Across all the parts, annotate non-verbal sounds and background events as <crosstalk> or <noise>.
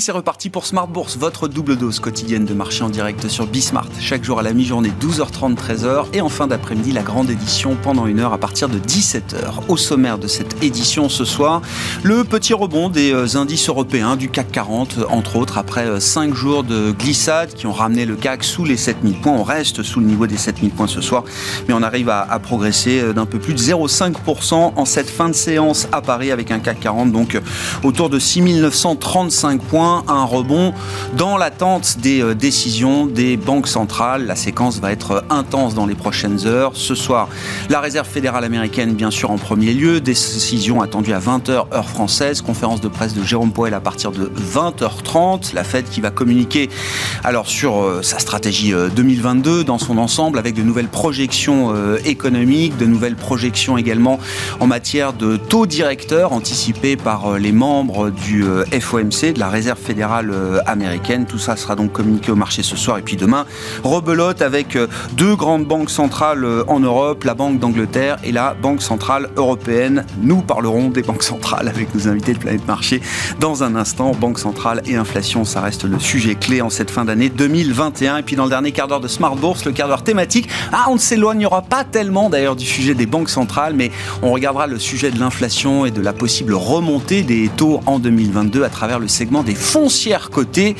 C'est reparti pour Smart Bourse, votre double dose quotidienne de marché en direct sur Bismart. Chaque jour à la mi-journée, 12h30, 13h. Et en fin d'après-midi, la grande édition pendant une heure à partir de 17h. Au sommaire de cette édition ce soir, le petit rebond des euh, indices européens du CAC 40, entre autres, après 5 euh, jours de glissade qui ont ramené le CAC sous les 7000 points. On reste sous le niveau des 7000 points ce soir, mais on arrive à, à progresser euh, d'un peu plus de 0,5% en cette fin de séance à Paris avec un CAC 40 donc autour de 6935 points, un rebond dans l'attente des euh, décisions des banques centrales. La séquence va être intense dans les prochaines heures. Ce soir, la Réserve fédérale américaine, bien sûr, en premier lieu. Décision attendue à 20h, heure française. Conférence de presse de Jérôme Powell à partir de 20h30. La Fed qui va communiquer alors sur euh, sa stratégie 2022 euh, dans son ensemble avec de nouvelles projections économiques, de nouvelles projections également en matière de taux directeur anticipés par les membres du FOMC, de la Réserve fédérale américaine. Tout ça sera donc communiqué au marché ce soir et puis demain. Rebelote avec euh, deux grandes banques centrales euh, en Europe, la Banque d'Angleterre et la Banque centrale européenne. Nous parlerons des banques centrales avec nos invités de Planète Marché dans un instant. Banque centrale et inflation, ça reste le sujet clé en cette fin d'année 2021. Et puis dans le dernier quart d'heure de Smart Bourse, le quart d'heure thématique, ah, on ne s'éloignera pas tellement d'ailleurs du sujet des banques centrales, mais on regardera le sujet de l'inflation et de la possible remontée des taux en 2022 à travers le segment des foncières cotées.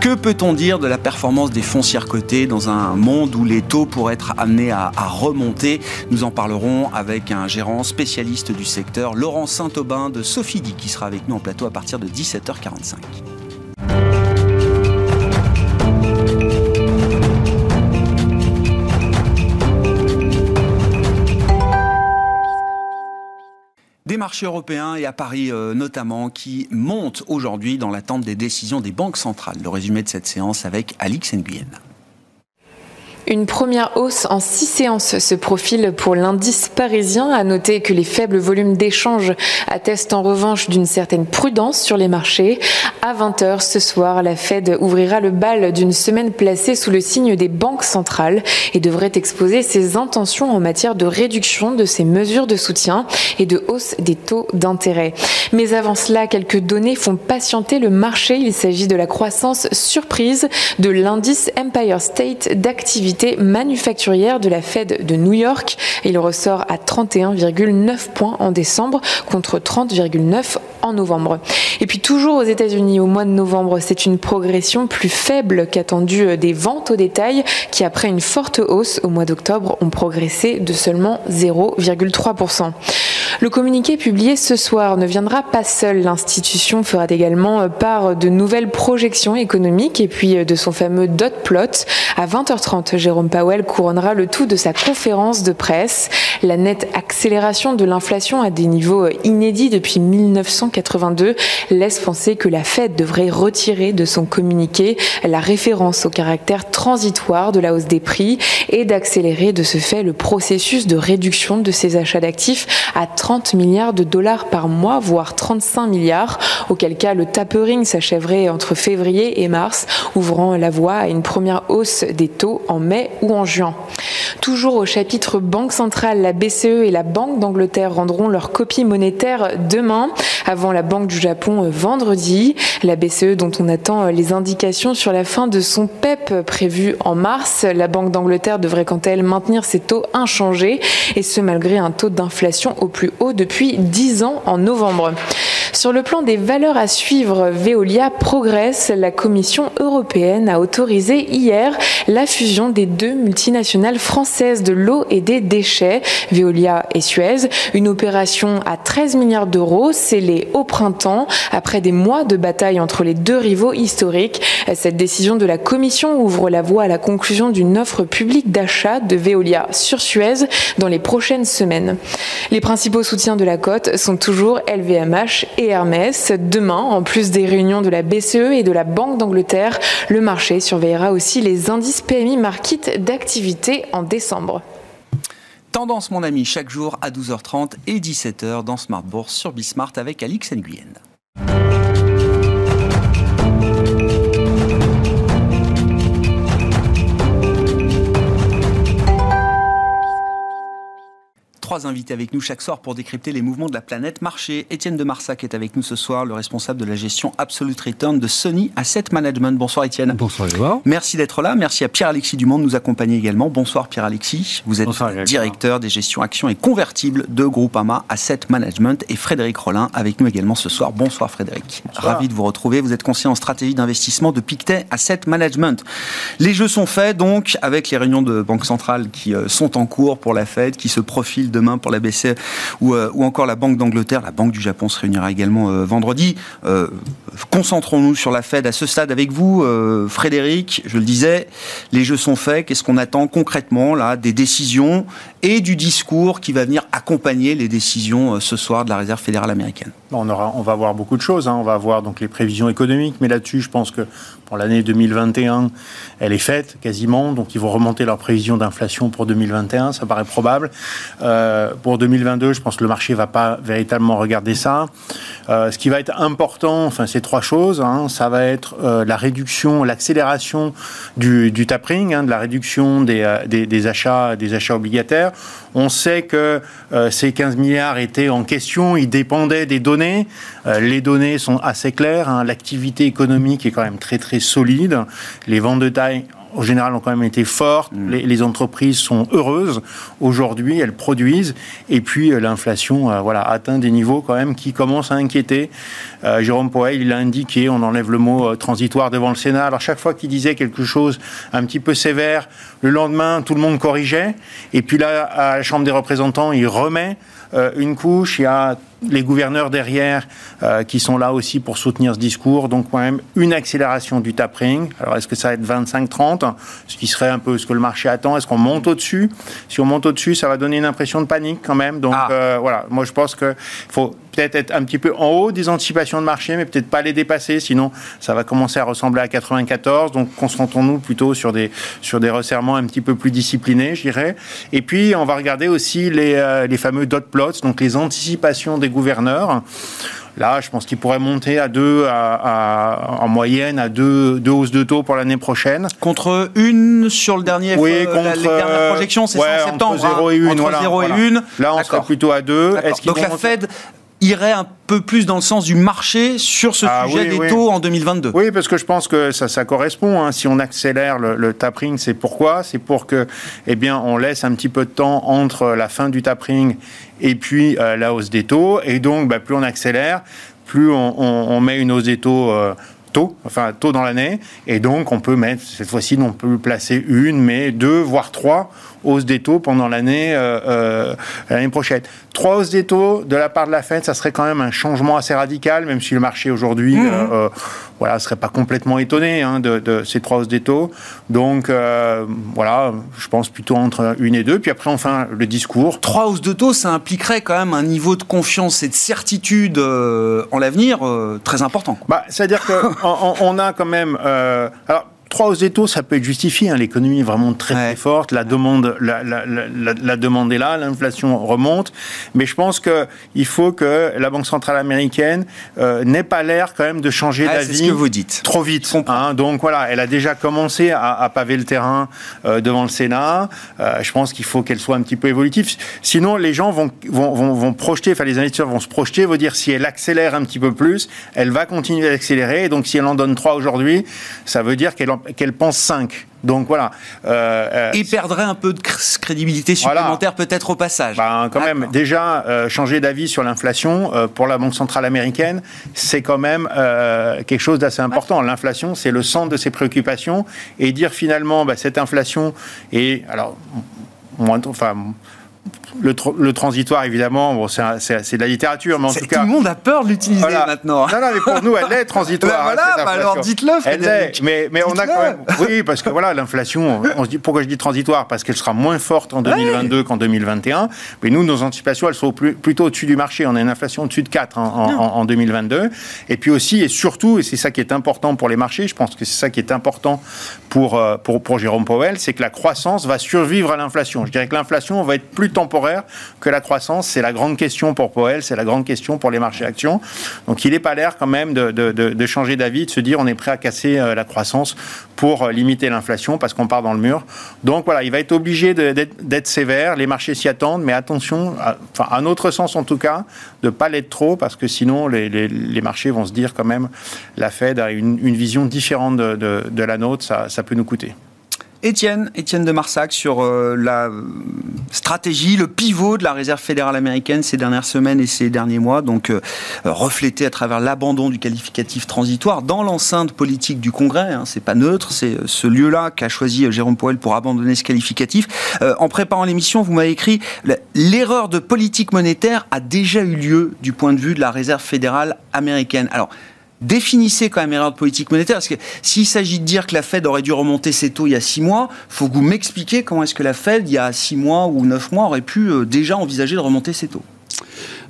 Que peut-on dire de la performance des foncières cotées dans un monde où les taux pourraient être amenés à, remonter? Nous en parlerons avec un gérant spécialiste du secteur, Laurent Saint-Aubin de Sophidi, qui sera avec nous en plateau à partir de 17h45. Des marchés européens et à Paris euh, notamment qui montent aujourd'hui dans l'attente des décisions des banques centrales. Le résumé de cette séance avec Alix Nguyen. Une première hausse en six séances se profile pour l'indice parisien. À noter que les faibles volumes d'échanges attestent en revanche d'une certaine prudence sur les marchés. À 20h ce soir, la Fed ouvrira le bal d'une semaine placée sous le signe des banques centrales et devrait exposer ses intentions en matière de réduction de ses mesures de soutien et de hausse des taux d'intérêt. Mais avant cela, quelques données font patienter le marché. Il s'agit de la croissance surprise de l'indice Empire State d'activité manufacturière de la Fed de New York. Il ressort à 31,9 points en décembre contre 30,9 en novembre. Et puis toujours aux États-Unis, au mois de novembre, c'est une progression plus faible qu'attendue des ventes au détail qui, après une forte hausse au mois d'octobre, ont progressé de seulement 0,3%. Le communiqué publié ce soir ne viendra pas seul. L'institution fera également part de nouvelles projections économiques et puis de son fameux dot plot. À 20h30, Jérôme Powell couronnera le tout de sa conférence de presse. La nette accélération de l'inflation à des niveaux inédits depuis 1982 laisse penser que la Fed devrait retirer de son communiqué la référence au caractère transitoire de la hausse des prix et d'accélérer de ce fait le processus de réduction de ses achats d'actifs à 30 milliards de dollars par mois, voire 35 milliards, auquel cas le tapering s'achèverait entre février et mars, ouvrant la voie à une première hausse des taux en mai ou en juin. Toujours au chapitre Banque centrale, la BCE et la Banque d'Angleterre rendront leur copie monétaire demain, avant la Banque du Japon vendredi. La BCE dont on attend les indications sur la fin de son PEP prévu en mars. La Banque d'Angleterre devrait quant à elle maintenir ses taux inchangés, et ce malgré un taux d'inflation au plus haut depuis 10 ans en novembre. Sur le plan des valeurs à suivre, Veolia progresse. La Commission européenne a autorisé hier la fusion des deux multinationales françaises de l'eau et des déchets, Veolia et Suez. Une opération à 13 milliards d'euros, scellée au printemps, après des mois de bataille entre les deux rivaux historiques. Cette décision de la Commission ouvre la voie à la conclusion d'une offre publique d'achat de Veolia sur Suez dans les prochaines semaines. Les principaux soutiens de la cote sont toujours LVMH et Hermès. Demain, en plus des réunions de la BCE et de la Banque d'Angleterre, le marché surveillera aussi les indices PMI Market d'activité en décembre. Tendance, mon ami, chaque jour à 12h30 et 17h dans Smart Bourse sur Bismart avec Alix Nguyen. Trois invités avec nous chaque soir pour décrypter les mouvements de la planète marché. Étienne de Marsac est avec nous ce soir, le responsable de la gestion Absolute Return de Sony Asset Management. Bonsoir Étienne. Bonsoir Edouard. Merci d'être là. Merci à Pierre-Alexis Dumont de nous accompagner également. Bonsoir Pierre-Alexis. Vous êtes directeur des gestions actions et convertibles de Groupama Asset Management et Frédéric Rollin avec nous également ce soir. Bonsoir Frédéric. Ravi de vous retrouver. Vous êtes conseiller en stratégie d'investissement de Pictet Asset Management. Les jeux sont faits donc avec les réunions de Banque Centrale qui euh, sont en cours pour la Fed, qui se profilent pour la BCE ou, euh, ou encore la Banque d'Angleterre. La Banque du Japon se réunira également euh, vendredi. Concentrons-nous sur la Fed à ce stade avec vous, Frédéric. Je le disais, les jeux sont faits. Qu'est-ce qu'on attend concrètement là des décisions et du discours qui va venir accompagner les décisions ce soir de la Réserve fédérale américaine? On, aura, on va voir beaucoup de choses. Hein. On va voir donc les prévisions économiques, mais là-dessus, je pense que l'année 2021, elle est faite quasiment. Donc, ils vont remonter leur prévision d'inflation pour 2021. Ça paraît probable. Euh, pour 2022, je pense que le marché va pas véritablement regarder ça. Euh, ce qui va être important, enfin, c'est trois choses. Hein. Ça va être euh, la réduction, l'accélération du, du tapering, hein, de la réduction des, achats, des achats obligataires. On sait que ces 15 milliards étaient en question. Ils dépendaient des données euh, les données sont assez claires. Hein. L'activité économique est quand même très très solide. Les ventes de taille en général, ont quand même été fortes. Mm. Les, entreprises sont heureuses aujourd'hui, elles produisent. Et puis, euh, l'inflation euh, voilà, atteint des niveaux quand même qui commencent à inquiéter. Jérôme Poel, il a indiqué, on enlève le mot transitoire devant le Sénat. Alors, chaque fois qu'il disait quelque chose un petit peu sévère, le lendemain, tout le monde corrigeait. Et puis là, à la Chambre des représentants, il remet une couche. Il y a les gouverneurs derrière euh, qui sont là aussi pour soutenir ce discours. Donc, quand même, une accélération du tapering. Alors, est-ce que ça va être 25-30 Ce qui serait un peu ce que le marché attend? Est-ce qu'on monte au-dessus? Si on monte au-dessus, ça va donner une impression de panique quand même. Donc, ah. euh, voilà. Moi, je pense qu'il faut peut-être être un petit peu en haut des anticipations de marché, mais peut-être pas les dépasser. Sinon, ça va commencer à ressembler à 94. Donc, concentrons-nous plutôt sur des, sur des resserrements un petit peu plus disciplinés, je dirais. Et puis, on va regarder aussi les, euh, les fameux dot plots, donc les anticipations des gouverneurs. Là, je pense qu'il pourrait monter à deux, à, en moyenne, à deux, deux hausses de taux pour l'année prochaine. Contre une sur le dernier, oui, contre, les dernières projections, c'est ouais, ça en septembre. Entre 0 et 1. Entre voilà, 0 et 1. Là, on serait plutôt à 2. Donc la Fed irait un peu plus dans le sens du marché sur ce ah sujet des taux en 2022. Oui, parce que je pense que ça, ça correspond. Hein. Si on accélère le, le tapering, c'est pourquoi? C'est pour que, eh bien, on laisse un petit peu de temps entre la fin du tapering et puis euh, la hausse des taux. Et donc, bah, plus on accélère, plus on, met une hausse des taux. Euh, tôt, enfin tôt dans l'année, et donc on peut mettre cette fois-ci on peut placer une, mais deux, voire trois hausse des taux pendant l'année euh, euh, l'année prochaine. Trois hausses des taux de la part de la Fed, ça serait quand même un changement assez radical, même si le marché aujourd'hui, mmh. euh, voilà, serait pas complètement étonné hein, de, ces trois hausses des taux. Donc voilà, je pense plutôt entre une et deux. Puis après, enfin, le discours. Trois hausses de taux, ça impliquerait quand même un niveau de confiance et de certitude en l'avenir très important. Bah, c'est-à-dire qu'on <laughs> on a quand même. alors, Trois hausses des taux, ça peut être justifié. Hein. L'économie est vraiment très, très forte. La demande, la, la, la, la demande est là. L'inflation remonte. Mais je pense qu'il faut que la Banque centrale américaine euh, n'ait pas l'air quand même de changer d'avis. C'est ce que vous dites. Trop vite. Hein. Donc voilà, elle a déjà commencé à, à paver le terrain euh, devant le Sénat. Euh, je pense qu'il faut qu'elle soit un petit peu évolutive. Sinon, les gens vont, vont, vont, vont, projeter, enfin les investisseurs vont se projeter, vont dire si elle accélère un petit peu plus, elle va continuer d'accélérer. Et donc si elle en donne trois aujourd'hui, ça veut dire qu'elle qu'elle pense 5. Donc voilà. Euh, euh, et perdrait un peu de crédibilité supplémentaire peut-être au passage. Ben, quand même, déjà, euh, changer d'avis sur l'inflation pour la Banque centrale américaine, c'est quand même quelque chose d'assez important. L'inflation, c'est le centre de ses préoccupations. Et dire finalement, bah, cette inflation est... Alors, moins, enfin, le, le, transitoire, évidemment, bon, c'est de la littérature, mais en tout cas. Tout le monde a peur de l'utiliser maintenant. Non, non, mais pour nous, elle est <laughs> transitoire. Ben voilà, bah alors dites-le, Elle est, mais, mais on a quand même. Oui, parce que voilà, l'inflation, on se dit pourquoi je dis transitoire? Parce qu'elle sera moins forte en 2022 qu'en 2021. Mais nous, nos anticipations, elles sont plus, plutôt au-dessus du marché. On a une inflation au-dessus de 4 en, en, en, 2022. Et puis aussi, et surtout, et c'est ça qui est important pour les marchés, je pense que c'est ça qui est important pour, euh, pour, pour Jérôme Powell, c'est que la croissance va survivre à l'inflation. Je dirais que l'inflation va être plus temporaire que la croissance. C'est la grande question pour Powell, c'est la grande question pour les marchés actions. Donc il n'est pas l'air quand même de, changer d'avis, de se dire on est prêt à casser la croissance pour limiter l'inflation parce qu'on part dans le mur. Donc voilà, il va être obligé d'être sévère. Les marchés s'y attendent, mais attention, enfin, un autre sens en tout cas, de ne pas l'être trop parce que sinon les, marchés vont se dire quand même la Fed a une, vision différente de, la nôtre, ça peut nous coûter. Étienne, Étienne de Marsac sur euh, la stratégie, le pivot de la Réserve fédérale américaine ces dernières semaines et ces derniers mois, donc euh, reflété à travers l'abandon du qualificatif transitoire dans l'enceinte politique du Congrès. Hein, c'est pas neutre, c'est euh, ce lieu-là qu'a choisi Jérôme Powell pour abandonner ce qualificatif. en préparant l'émission, vous m'avez écrit l'erreur de politique monétaire a déjà eu lieu du point de vue de la Réserve fédérale américaine. Alors définissez quand même erreur de politique monétaire. Parce que s'il s'agit de dire que la Fed aurait dû remonter ses taux il y a six mois, faut que vous m'expliquiez comment est-ce que la Fed, il y a six mois ou neuf mois, aurait pu euh, déjà envisager de remonter ses taux.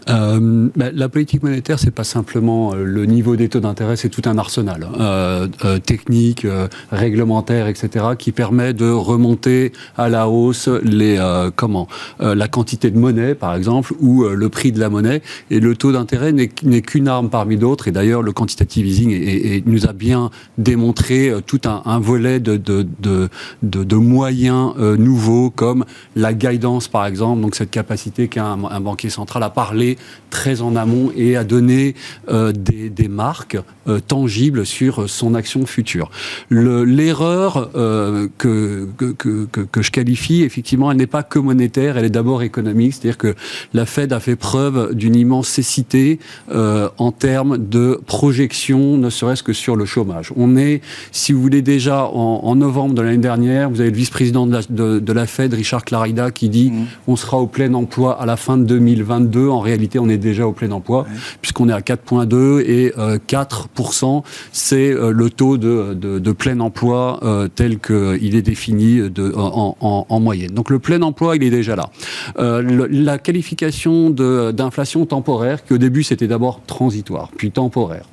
Euh, bah, la politique monétaire, c'est pas simplement euh, le niveau des taux d'intérêt, c'est tout un arsenal euh, euh technique, réglementaire, etc., qui permet de remonter à la hausse les comment la quantité de monnaie, par exemple, ou le prix de la monnaie. Et le taux d'intérêt n'est qu'une arme parmi d'autres. Et d'ailleurs, le quantitative easing et, nous a bien démontré tout un, un volet de, de, de, de moyens nouveaux, comme la guidance, par exemple, donc cette capacité qu'a un, un banquier central à parler très en amont et à donner euh, des, marques euh, tangibles sur son action future. L'erreur euh, que, que, que, je qualifie, effectivement, elle n'est pas que monétaire, elle est d'abord économique, c'est-à-dire que la Fed a fait preuve d'une immense cécité en termes de projection, ne serait-ce que sur le chômage. On est, si vous voulez, déjà en, novembre de l'année dernière, vous avez le vice-président de la, de, la, Fed, Richard Clarida, qui dit mmh. on sera au plein emploi à la fin de 2022. En réalité, on est déjà au plein emploi, puisqu'on est à 4,2 et 4%, euh, c'est euh, le taux de, plein emploi euh, tel qu'il est défini de, en, moyenne. Donc le plein emploi, il est déjà là. la qualification d'inflation temporaire, qui au début c'était d'abord transitoire, puis temporaire,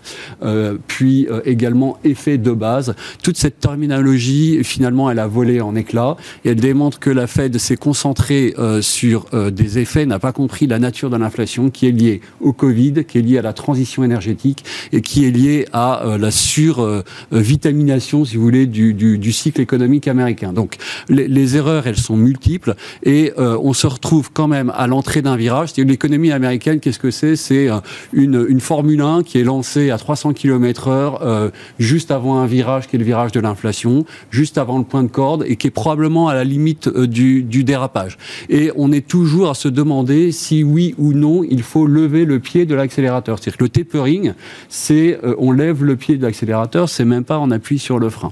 puis également effet de base, toute cette terminologie, finalement, elle a volé en éclats et elle démontre que la Fed s'est concentrée sur des effets, n'a pas compris la nature de l'inflation qui est liée au Covid, qui est liée à la transition énergétique et qui est liée à euh, la survitamination, si vous voulez, du, cycle économique américain. Donc les, erreurs, elles sont multiples et euh, on se retrouve quand même à l'entrée d'un virage. L'économie américaine, qu'est-ce que c'est? C'est euh, une, Formule 1 qui est lancée à 300 km/h juste avant un virage qui est le virage de l'inflation, juste avant le point de corde et qui est probablement à la limite du dérapage. Et on est toujours à se demander si oui ou non il faut lever le pied de l'accélérateur. C'est-à-dire que le tapering, c'est euh, on lève le pied de l'accélérateur, c'est même pas on appuie sur le frein.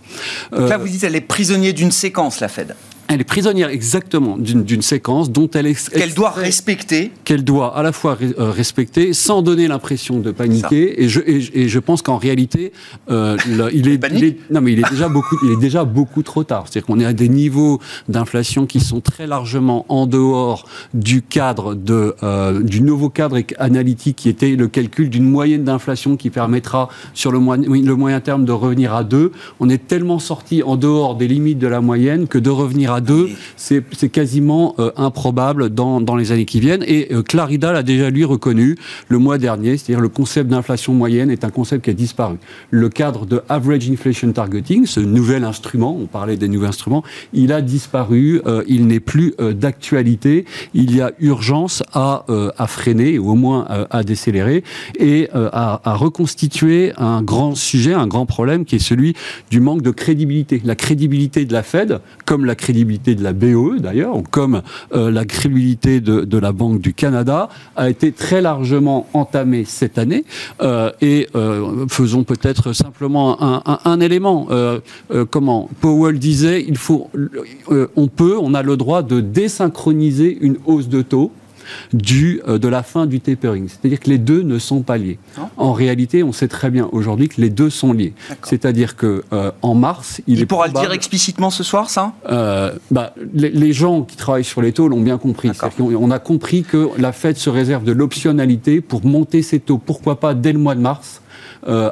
là, euh, vous dites, elle est prisonnière d'une séquence, la Fed. Elle est prisonnière exactement d'une séquence dont elle est qu'elle doit respecter, qu'elle doit à la fois euh, respecter sans donner l'impression de paniquer. Et je, et, je pense qu'en réalité, euh, il, est, non mais il est déjà beaucoup, il est déjà beaucoup trop tard. C'est-à-dire qu'on est à des niveaux d'inflation qui sont très largement en dehors du cadre de euh, du nouveau cadre analytique qui était le calcul d'une moyenne d'inflation qui permettra sur le, moyen, le moyen terme de revenir à 2. On est tellement sorti en dehors des limites de la moyenne que de revenir à à deux, c'est quasiment euh, improbable dans, dans, les années qui viennent. Et euh, Clarida l'a déjà lui reconnu le mois dernier, c'est-à-dire le concept d'inflation moyenne est un concept qui a disparu. Le cadre de average inflation targeting, ce nouvel instrument, on parlait des nouveaux instruments, il a disparu, euh, il n'est plus d'actualité. Il y a urgence à, à freiner ou au moins à décélérer et à, à reconstituer un grand sujet, un grand problème qui est celui du manque de crédibilité. La crédibilité de la Fed, comme la crédibilité de la BOE d'ailleurs, comme euh, la crédibilité de, la Banque du Canada, a été très largement entamée cette année. Euh, et euh, faisons peut-être simplement un, élément. comment Powell disait, il faut, on peut, on a le droit de désynchroniser une hausse de taux du, euh, de la fin du tapering. C'est-à-dire que les deux ne sont pas liés. En réalité, on sait très bien aujourd'hui que les deux sont liés. C'est-à-dire que euh, en mars, il, il pourra le dire explicitement ce soir, ça? Euh, bah, les, gens qui travaillent sur les taux l'ont bien compris. On, on a compris que la Fed se réserve de l'optionnalité pour monter ses taux. Pourquoi pas dès le mois de mars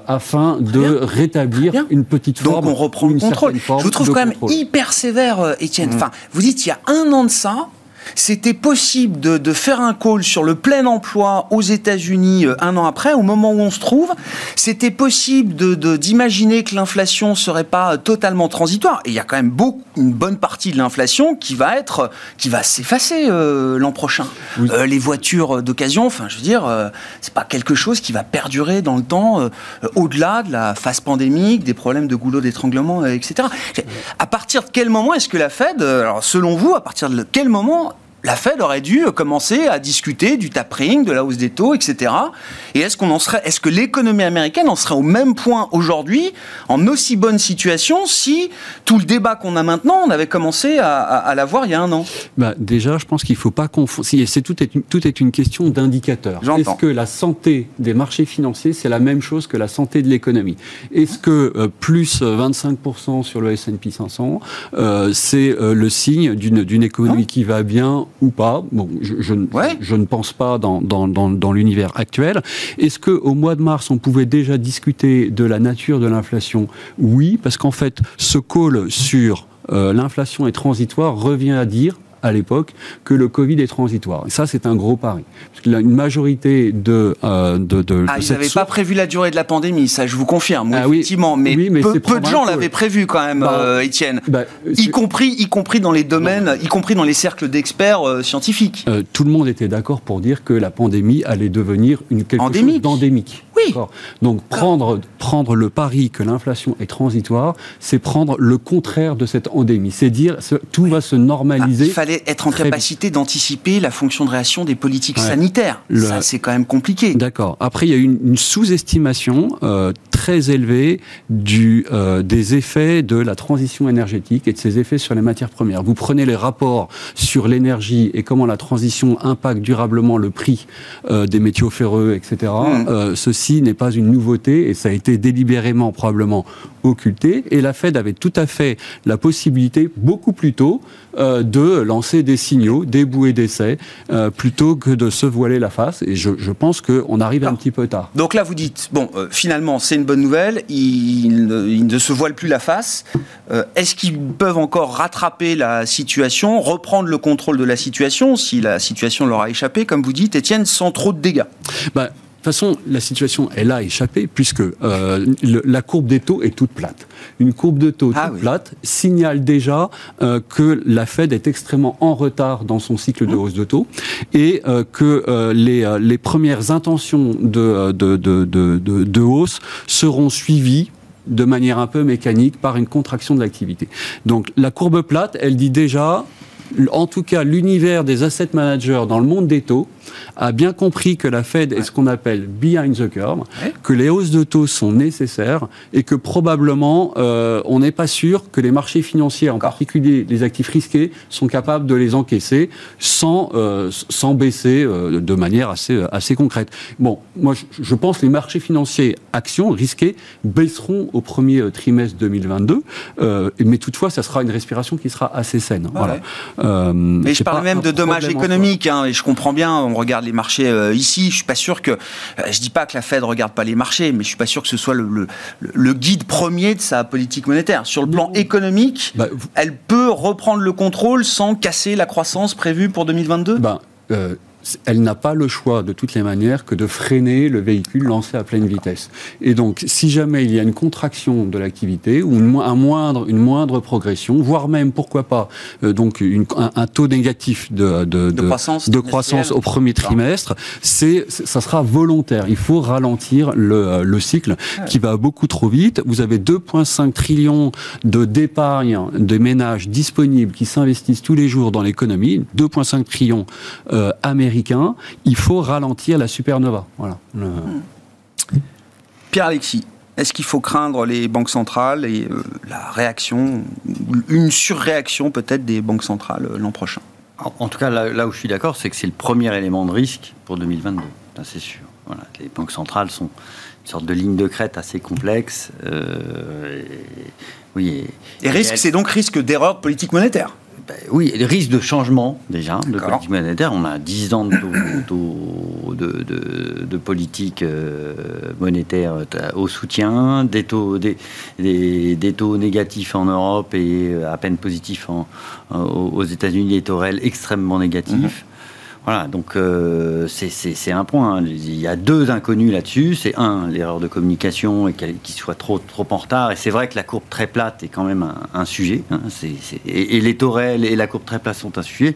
afin de rétablir une petite forme. Donc on reprend le contrôle. Je vous trouve quand même hyper sévère, Étienne. Mmh. Enfin, vous dites il y a un an de ça, c'était possible de, faire un call sur le plein emploi aux États-Unis euh, un an après, au moment où on se trouve. C'était possible de, d'imaginer que l'inflation serait pas totalement transitoire. Et il y a quand même beaucoup, une bonne partie de l'inflation qui va être, qui va s'effacer euh, l'an prochain. Euh, les voitures d'occasion, enfin, je veux dire, c'est pas quelque chose qui va perdurer dans le temps, au-delà de la phase pandémique, des problèmes de goulot d'étranglement, etc. À partir de quel moment est-ce que la Fed, alors selon vous, à partir de quel moment la Fed aurait dû commencer à discuter du tapering, de la hausse des taux, etc. Et est-ce qu'on en serait, est-ce que l'économie américaine en serait au même point aujourd'hui, en aussi bonne situation, si tout le débat qu'on a maintenant, on avait commencé à, l'avoir il y a un an? Bah, Déjà, je pense qu'il ne faut pas confondre. C'est tout est, tout est une question d'indicateur. Est-ce que la santé des marchés financiers, c'est la même chose que la santé de l'économie? Est-ce que euh, plus 25% sur le S&P 500, euh, c'est euh, le signe d'une économie qui va bien ou pas. Bon, je, je, je ne pense pas dans, dans, dans, dans l'univers actuel. Est-ce qu'au mois de mars, on pouvait déjà discuter de la nature de l'inflation? Oui, parce qu'en fait, ce call sur euh, l'inflation est transitoire revient à dire à l'époque que le Covid est transitoire. Et ça, c'est un gros pari. Parce que une majorité de... Euh, de, de ah, ils n'avaient pas prévu la durée de la pandémie, ça je vous confirme, ah effectivement. Mais, peu, de gens l'avaient prévu quand même, bah, euh, Étienne. Bah, y, compris, y compris dans les domaines, y compris dans les cercles d'experts euh, scientifiques. tout le monde était d'accord pour dire que la pandémie allait devenir une quelque chose d'endémique. Oui. Donc prendre, prendre le pari que l'inflation est transitoire, c'est prendre le contraire de cette endémie. C'est dire tout va se normaliser. Ah, il fallait être en capacité d'anticiper la fonction de réaction des politiques sanitaires. Ça, c'est quand même compliqué. D'accord. Après, il y a une, une sous-estimation euh, très élevée du, euh, des effets de la transition énergétique et de ses effets sur les matières premières. Vous prenez les rapports sur l'énergie et comment la transition impacte durablement le prix euh, des métaux ferreux, etc. Mmh. ceci n'est pas une nouveauté et ça a été délibérément probablement occulté. Et la Fed avait tout à fait la possibilité, beaucoup plus tôt, euh, de lancer des signaux, des bouées d'essai, euh, plutôt que de se voiler la face. Et je, je pense qu'on arrive un petit peu tard. Donc là, vous dites, bon, euh, finalement, c'est une bonne nouvelle, ils, ne se voilent plus la face. Est-ce qu'ils peuvent encore rattraper la situation, reprendre le contrôle de la situation, si la situation leur a échappé, comme vous dites, Étienne, sans trop de dégâts? Bah, façon, la situation, elle a échappé puisque euh, la courbe des taux est toute plate. Une courbe de taux ah toute plate signale déjà euh, que la Fed est extrêmement en retard dans son cycle de mmh. hausse de taux et euh, que les, les, premières intentions de, de, de, de hausse seront suivies de manière un peu mécanique par une contraction de l'activité. Donc la courbe plate, elle dit déjà, en tout cas l'univers des asset managers dans le monde des taux, a bien compris que la Fed est ce qu'on appelle behind the curve, que les hausses de taux sont nécessaires et que probablement euh, on n'est pas sûr que les marchés financiers, en particulier les actifs risqués, sont capables de les encaisser sans, euh, sans baisser euh, de manière assez, assez concrète. Bon, moi je, pense que les marchés financiers actions risquées baisseront au premier trimestre 2022, mais toutefois ça sera une respiration qui sera assez saine. Voilà. mais je parle même de dommages économiques, hein, et je comprends bien, regarde les marchés euh, ici, je suis pas sûr que, euh, je dis pas que la Fed regarde pas les marchés, mais je suis pas sûr que ce soit le, le, guide premier de sa politique monétaire. Sur le plan économique, bah, elle peut reprendre le contrôle sans casser la croissance prévue pour 2022 elle n'a pas le choix de toutes les manières que de freiner le véhicule lancé à pleine vitesse. Et donc, si jamais il y a une contraction de l'activité ou une, un moindre, une moindre progression, voire même, pourquoi pas, euh, donc un, taux négatif de, de, de, croissance, de croissance, au premier trimestre, c'est, ça sera volontaire. Il faut ralentir le, euh, le cycle qui va beaucoup trop vite. Vous avez 2,5 trillions de d'épargne des ménages disponibles qui s'investissent tous les jours dans l'économie, 2,5 trillions euh, américains il faut ralentir la supernova. Voilà. Pierre-Alexis, est-ce qu'il faut craindre les banques centrales et euh, la réaction, une surréaction peut-être des banques centrales euh, l'an prochain? En, tout cas, là, où je suis d'accord, c'est que c'est le premier élément de risque pour 2022. c'est sûr. les banques centrales sont une sorte de ligne de crête assez complexe. Euh, et, oui. Et, risque, c'est donc risque d'erreur politique monétaire ben oui, les risques de changement, déjà, de politique monétaire. On a 10 ans de, de, de, politique euh, monétaire euh, au soutien, des taux, des, des, taux négatifs en Europe et à peine positifs en, aux États-Unis, des taux réels extrêmement négatifs. Voilà, donc euh, c'est un point. Hein. Il y a deux inconnus là-dessus. C'est un, l'erreur de communication et qu'il soit trop, trop en retard. Et c'est vrai que la courbe très plate est quand même un, sujet. Hein. et, les taux réels et la courbe très plate sont un sujet.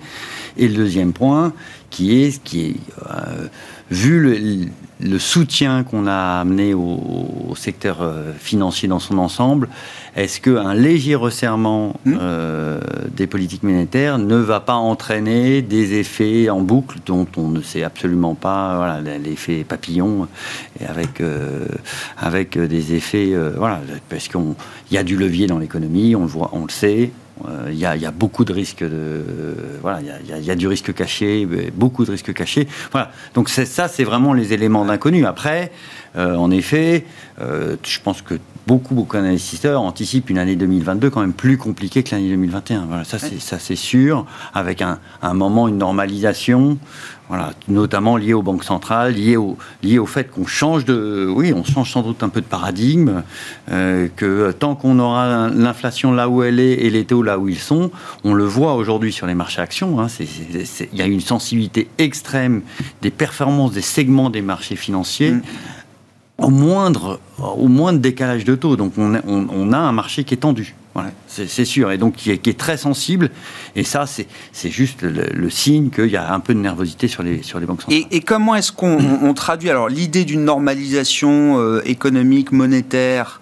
Et le deuxième point, qui est, qui est euh, vu le, le soutien qu'on a amené au, secteur euh, financier dans son ensemble, est-ce qu'un léger resserrement hmm. euh, des politiques monétaires ne va pas entraîner des effets en boucle dont on ne sait absolument pas, voilà, l'effet papillon, et avec, euh, avec des effets, voilà, parce qu'il y a du levier dans l'économie, on le voit, on le sait, il y, a beaucoup de risques de voilà il y, a du risque caché beaucoup de risques cachés. Voilà. Donc ça c'est vraiment les éléments d'inconnu. Après euh, en effet euh, je pense que beaucoup beaucoup d'investisseurs anticipent une année 2022 quand même plus compliquée que l'année 2021 voilà ça c'est ça c'est sûr avec un, un moment une normalisation voilà, notamment lié aux banques centrales, lié au, lié au fait qu'on change de, oui, on change sans doute un peu de paradigme, euh, que tant qu'on aura l'inflation là où elle est et les taux là où ils sont, on le voit aujourd'hui sur les marchés actions. Hein, il y a une sensibilité extrême des performances des segments des marchés financiers. Mm. Au moindre, au moindre décalage de taux. Donc on, on a un marché qui est tendu c'est sûr, et donc qui est, très sensible. Et ça, c'est juste le, signe qu'il y a un peu de nervosité sur les, sur les banques centrales. Et, comment est-ce qu'on traduit alors l'idée d'une normalisation euh, économique, monétaire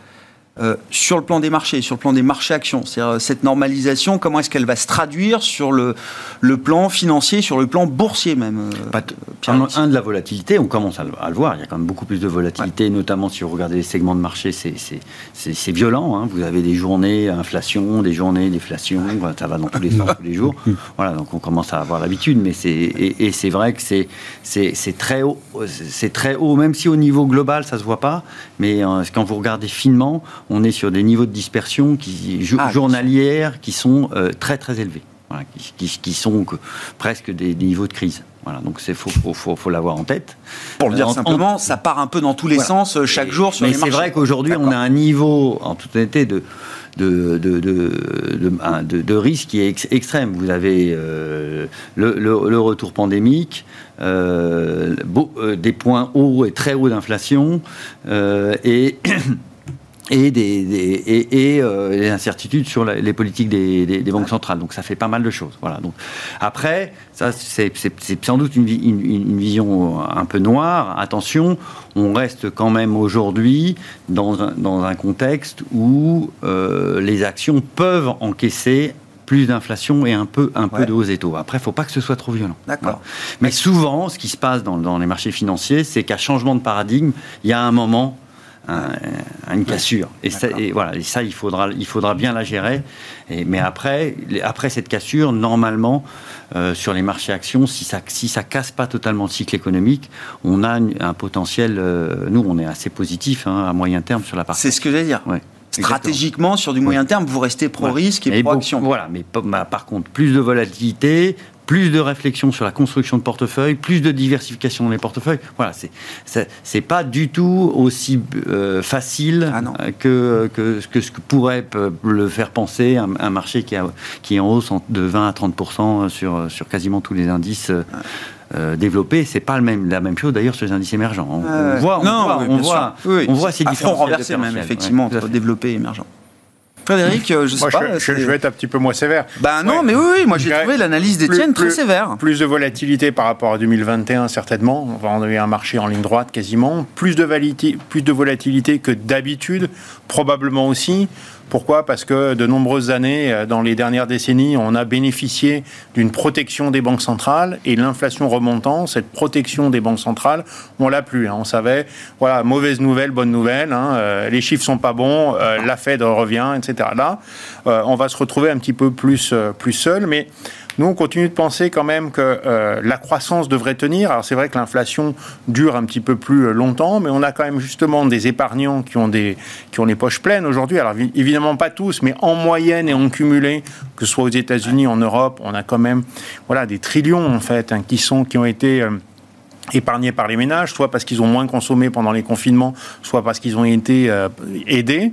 euh, sur le plan des marchés, sur le plan des marchés actions. C'est-à-dire euh, cette normalisation, comment est-ce qu'elle va se traduire sur le, le plan financier, sur le plan boursier même euh, Un de la volatilité, on commence à le, voir. Il y a quand même beaucoup plus de volatilité, notamment si vous regardez les segments de marché, c'est violent. Hein. Vous avez des journées inflation, des journées déflation, ça va dans tous les sens tous les jours. <laughs> Voilà, donc on commence à avoir l'habitude, mais c'est et, c'est vrai que c'est très haut, c'est très haut, même si au niveau global ça se voit pas, mais quand vous regardez finement on est sur des niveaux de dispersion qui, ah, journalières qui sont euh, très très élevés, qui, sont presque des, niveaux de crise. Voilà, donc c'est faut, faut, l'avoir en tête. Pour le dire simplement, ça part un peu dans tous les sens euh, chaque jour sur mais les marchés. Mais c'est vrai qu'aujourd'hui, on a un niveau, en toute honnêteté, de, de, de, de, de, risque qui est extrême. Vous avez euh, le, retour pandémique, des points hauts et très hauts d'inflation, et <clears throat> et des, et, euh, les incertitudes sur les politiques des, banques centrales. Donc ça fait pas mal de choses. Voilà. Donc après, ça c'est sans doute une, une, vision un peu noire. Attention, on reste quand même aujourd'hui dans un, dans un contexte où euh, les actions peuvent encaisser plus d'inflation et un peu, un peu de hausse des taux. Après, il ne faut pas que ce soit trop violent. D'accord. Mais souvent, ce qui se passe dans, dans les marchés financiers, c'est qu'à changement de paradigme, il y a un moment une cassure. Et ça, voilà, et ça, il faudra, il faudra bien la gérer. Et, mais après, après cette cassure, normalement, euh, sur les marchés actions, si ça, si ça casse pas totalement le cycle économique, on a un potentiel. Euh, nous, on est assez positif hein, à moyen terme sur la partie. C'est ce que j'allais dire. Stratégiquement, sur du moyen terme, vous restez pro-risque et pro-action. Voilà, mais par contre, plus de volatilité, plus de réflexion sur la construction de portefeuilles, plus de diversification dans les portefeuilles. Voilà, c'est c'est pas du tout aussi euh, facile ah que, que, que, ce que pourrait le faire penser un, marché qui, a, qui est en hausse de 20 à 30 sur, sur quasiment tous les indices. Euh, développés, c'est pas le même, la même chose d'ailleurs sur les indices émergents. On, voit, on voit, on voit, on voit ces différences. même, effectivement, entre développés et émergents. Frédéric, euh, je sais pas. Je, vais être un petit peu moins sévère. Ben non, mais oui, oui moi j'ai trouvé l'analyse d'Étienne très sévère. Plus de volatilité par rapport à 2021, certainement. On va en avoir un marché en ligne droite quasiment. Plus de, plus de volatilité que d'habitude, probablement aussi. Pourquoi? Parce que de nombreuses années, euh, dans les dernières décennies, on a bénéficié d'une protection des banques centrales et l'inflation remontant, cette protection des banques centrales, on l'a plus. Hein. On savait, voilà, mauvaise nouvelle, bonne nouvelle, hein, euh, les chiffres sont pas bons, euh, la Fed revient, etc. Là, on va se retrouver un petit peu plus, plus seul, mais Nous, on continue de penser quand même que euh, la croissance devrait tenir. Alors c'est vrai que l'inflation dure un petit peu plus longtemps, mais on a quand même justement des épargnants qui ont des qui ont les poches pleines aujourd'hui. Alors évidemment pas tous, mais en moyenne et en cumulé, que ce soit aux États-Unis, en Europe, on a quand même voilà des trillions en fait hein, qui sont qui ont été épargnés par les ménages, soit parce qu'ils ont moins consommé pendant les confinements, soit parce qu'ils ont été euh, aidés.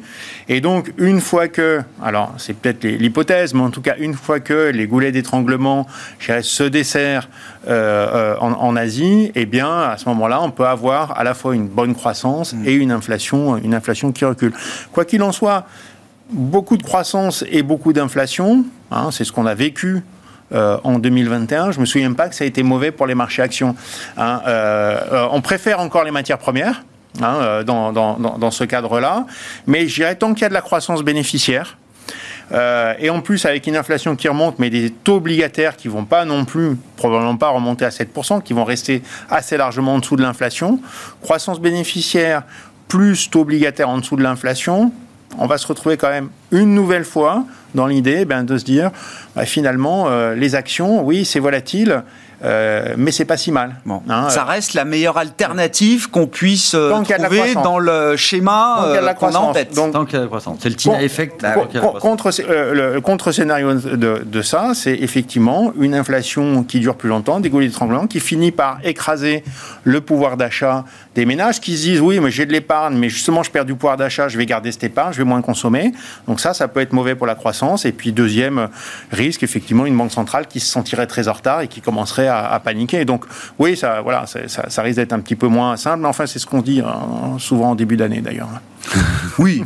Et donc, une fois que, alors c'est peut-être l'hypothèse, mais en tout cas, une fois que les goulets d'étranglement se desserrent euh, euh, en, Asie, eh bien, à ce moment-là, on peut avoir à la fois une bonne croissance mmh. et une inflation, une inflation qui recule. Quoi qu'il en soit, beaucoup de croissance et beaucoup d'inflation, hein, c'est ce qu'on a vécu euh, en 2021. Je me souviens pas que ça a été mauvais pour les marchés actions. Hein. Euh, euh, on préfère encore les matières premières. Hein, dans, ce cadre-là. Mais je dirais tant qu'il y a de la croissance bénéficiaire, et en plus avec une inflation qui remonte, mais des taux obligataires qui vont pas non plus, probablement pas remonter à 7%, qui vont rester assez largement en dessous de l'inflation, croissance bénéficiaire plus taux obligataire en dessous de l'inflation, on va se retrouver quand même une nouvelle fois dans l'idée ben, de se dire, bah, finalement, euh, les actions, oui, c'est volatile, euh, mais c'est pas si mal. Bon. Hein, ça euh. reste la meilleure alternative qu'on puisse trouver dans le schéma qu'on a en tête. Donc, tant qu'il y a la croissance. C'est le TINA effect. contre, le contre-scénario de, de, ça, c'est effectivement une inflation qui dure plus longtemps, des goulets d'étranglement, qui finit par écraser le pouvoir d'achat des ménages qui se disent oui, mais j'ai de l'épargne, mais justement je perds du pouvoir d'achat, je vais garder cette épargne, je vais moins consommer. Donc ça, ça peut être mauvais pour la croissance. Et puis deuxième risque, effectivement, une banque centrale qui se sentirait très en retard et qui commencerait à, paniquer. donc oui, ça, voilà, ça, risque d'être un petit peu moins simple. Mais enfin, c'est ce qu'on dit hein, souvent en début d'année d'ailleurs. <laughs> Oui.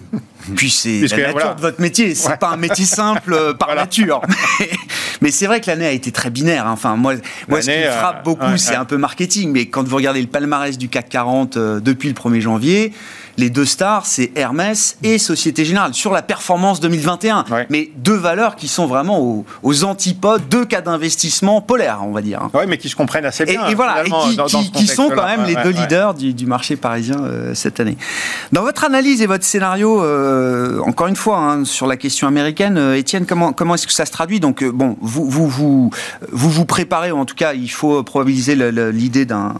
Puis c'est la nature de votre métier. C'est pas un métier simple euh, par nature. <laughs> Mais, c'est vrai que l'année a été très binaire. Hein. Enfin, moi, moi ce qui me frappe euh, beaucoup, c'est un peu marketing. Mais quand vous regardez le palmarès du CAC 40 euh, depuis le 1er janvier, les deux stars, c'est Hermès et Société Générale sur la performance 2021. Mais deux valeurs qui sont vraiment aux, antipodes, deux cas d'investissement polaires, on va dire. Oui, mais qui se comprennent assez bien. Et, voilà, et qui, sont quand même les deux leaders du, marché parisien euh, cette année. Dans votre analyse et votre scénario, euh, encore une fois, hein, sur la question américaine, euh, Étienne, comment, comment est-ce que ça se traduit? Donc, bon, vous vous, vous vous vous préparez, ou en tout cas, il faut probabiliser l'idée d'un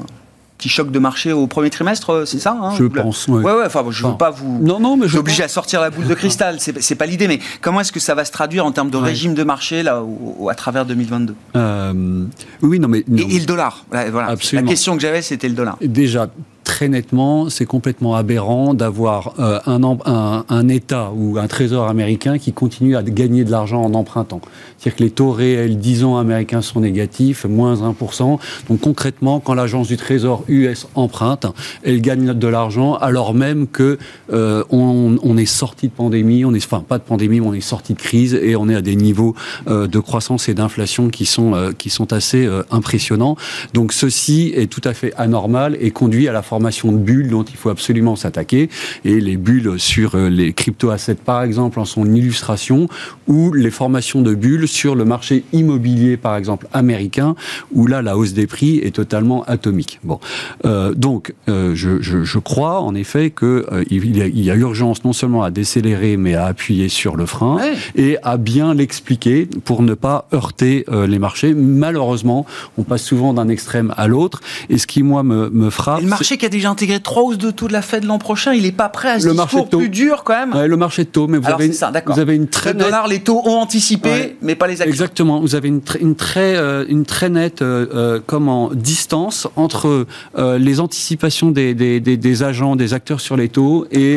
petit choc de marché au premier trimestre, euh, c'est ça hein, Je pense. Ouais, ouais. Enfin, je ne veux pas vous. Non, non, mais je. obligé à sortir la boule de <laughs> cristal. C'est pas l'idée, mais comment est-ce que ça va se traduire en termes de régime de marché là, à travers 2022 euh, Oui, non, mais. Et, le dollar. Voilà. La question que j'avais, c'était le dollar. Déjà, très nettement, c'est complètement aberrant d'avoir euh, un, État ou un trésor américain qui continue à gagner de l'argent en empruntant. C'est-à-dire que les taux réels 10 ans américains sont négatifs, moins 1%. Donc concrètement, quand l'agence du trésor US emprunte, elle gagne de l'argent alors même que euh, on, est sorti de pandémie, on est, enfin pas de pandémie, mais on est sorti de crise et on est à des niveaux euh, de croissance et d'inflation qui sont, qui sont assez impressionnants. Donc ceci est tout à fait anormal et conduit à la formation formation de bulles dont il faut absolument s'attaquer. Et les bulles sur euh, les crypto-assets, par exemple, en sont une illustration, ou les formations de bulles sur le marché immobilier, par exemple, américain, où là, la hausse des prix est totalement atomique. Bon. Euh, donc, euh, je, je, je, crois, en effet, qu'il euh, il, y, a urgence non seulement à décélérer, mais à appuyer sur le frein et à bien l'expliquer pour ne pas heurter euh, les marchés. Malheureusement, on passe souvent d'un extrême à l'autre. Et ce qui, moi, me, me frappe... le marché a déjà intégré trois hausses de taux de la Fed l'an prochain. Il n'est pas prêt à se le marché plus dur quand même. le marché de taux, mais vous, avez, une, vous avez une très le dollar, les taux ont anticipé, mais pas les actions. Exactement. Vous avez une, une très euh, une très nette euh, euh, comment distance entre les anticipations des, des, des, agents, des acteurs sur les taux et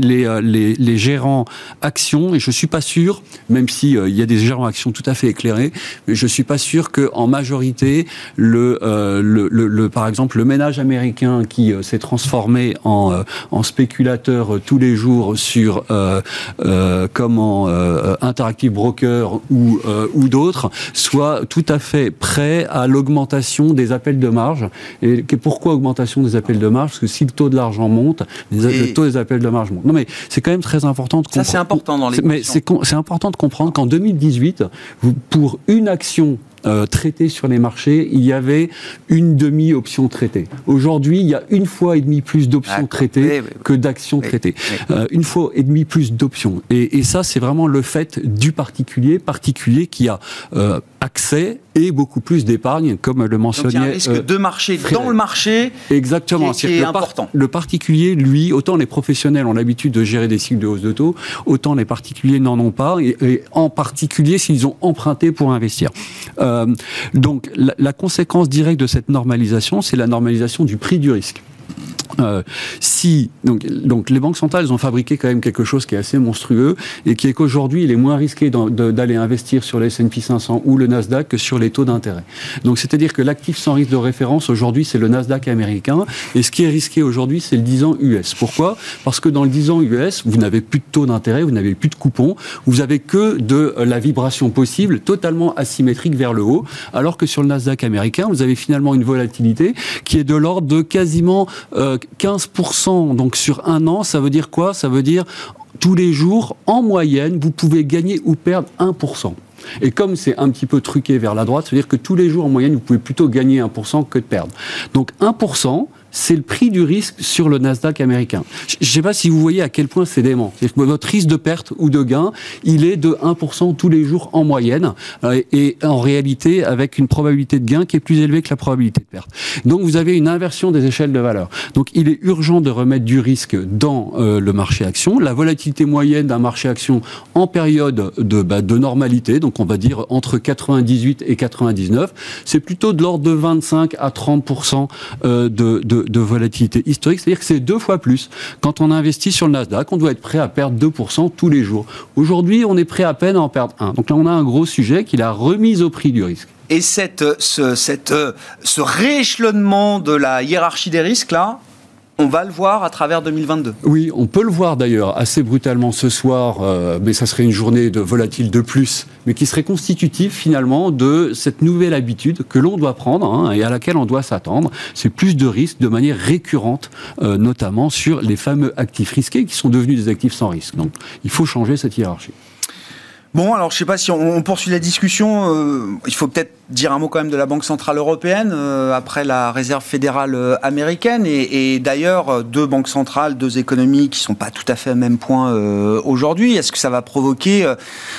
les, les, les, gérants actions. Et je suis pas sûr, même si il y a des gérants actions tout à fait éclairés, mais je suis pas sûr que en majorité le, le, le par exemple le ménage américain qui euh, s'est transformé en, euh, en spéculateur euh, tous les jours sur comment Interactive Broker ou, ou d'autres, soit tout à fait prêt à l'augmentation des appels de marge. Et pourquoi augmentation des appels de marge? Parce que si le taux de l'argent monte, le taux des appels de marge monte. Non mais c'est quand même très important de comprendre. Ça c'est important dans les. Mais c'est important de comprendre qu'en 2018, pour une action euh, traités sur les marchés, il y avait une demi-option traitée. Aujourd'hui, il y a une fois et demi plus d'options traitées que d'actions traitées. Euh, une fois et demi plus d'options. Et, et, ça, c'est vraiment le fait du particulier, particulier qui a euh, accès et beaucoup plus d'épargne, comme le mentionnait. Donc il y a un risque euh, de marché dans le marché. Exactement. Qui est, important. le particulier, lui, autant les professionnels ont l'habitude de gérer des cycles de hausse de taux, autant les particuliers n'en ont pas, et, en particulier s'ils ont emprunté pour investir. Euh, donc la, la conséquence directe de cette normalisation, c'est la normalisation du prix du risque. Euh, si donc, donc les banques centrales ont fabriqué quand même quelque chose qui est assez monstrueux et qui est qu'aujourd'hui il est moins risqué d'aller investir sur le S&P 500 ou le Nasdaq que sur les taux d'intérêt. Donc c'est-à-dire que l'actif sans risque de référence aujourd'hui c'est le Nasdaq américain et ce qui est risqué aujourd'hui c'est le 10 ans US. Pourquoi? Parce que dans le 10 ans US vous n'avez plus de taux d'intérêt, vous n'avez plus de coupons, vous avez que de la vibration possible totalement asymétrique vers le haut, alors que sur le Nasdaq américain vous avez finalement une volatilité qui est de l'ordre de quasiment euh, 15% donc sur un an, ça veut dire quoi? Ça veut dire tous les jours, en moyenne, vous pouvez gagner ou perdre 1%. Et comme c'est un petit peu truqué vers la droite, ça veut dire que tous les jours, en moyenne, vous pouvez plutôt gagner 1% que de perdre. Donc 1%, c'est le prix du risque sur le Nasdaq américain. Je ne sais pas si vous voyez à quel point c'est dément. Que votre risque de perte ou de gain, il est de 1% tous les jours en moyenne, euh, et en réalité avec une probabilité de gain qui est plus élevée que la probabilité de perte. Donc vous avez une inversion des échelles de valeur. Donc il est urgent de remettre du risque dans euh, le marché action. La volatilité moyenne d'un marché action en période de, bah, de normalité, donc on va dire entre 98 et 99, c'est plutôt de l'ordre de 25 à 30% euh, de, de volatilité historique, c'est-à-dire que c'est deux fois plus. Quand on investit sur le Nasdaq, on doit être prêt à perdre 2% tous les jours. Aujourd'hui, on est prêt à peine à en perdre 1. Donc là, on a un gros sujet qui est la remise au prix du risque. Et cette, ce, cette, ce rééchelonnement de la hiérarchie des risques, là, on va le voir à travers 2022. Oui, on peut le voir d'ailleurs assez brutalement ce soir, euh, mais ça serait une journée de volatile de plus, mais qui serait constitutive finalement de cette nouvelle habitude que l'on doit prendre hein, et à laquelle on doit s'attendre. C'est plus de risques de manière récurrente, euh, notamment sur les fameux actifs risqués qui sont devenus des actifs sans risque. Donc il faut changer cette hiérarchie. Bon, alors je ne sais pas si on, poursuit la discussion. Euh, il faut peut-être dire un mot quand même de la Banque centrale européenne euh, après la Réserve fédérale euh, américaine et, d'ailleurs deux banques centrales, deux économies qui sont pas tout à fait au même point aujourd'hui. Est-ce que ça va provoquer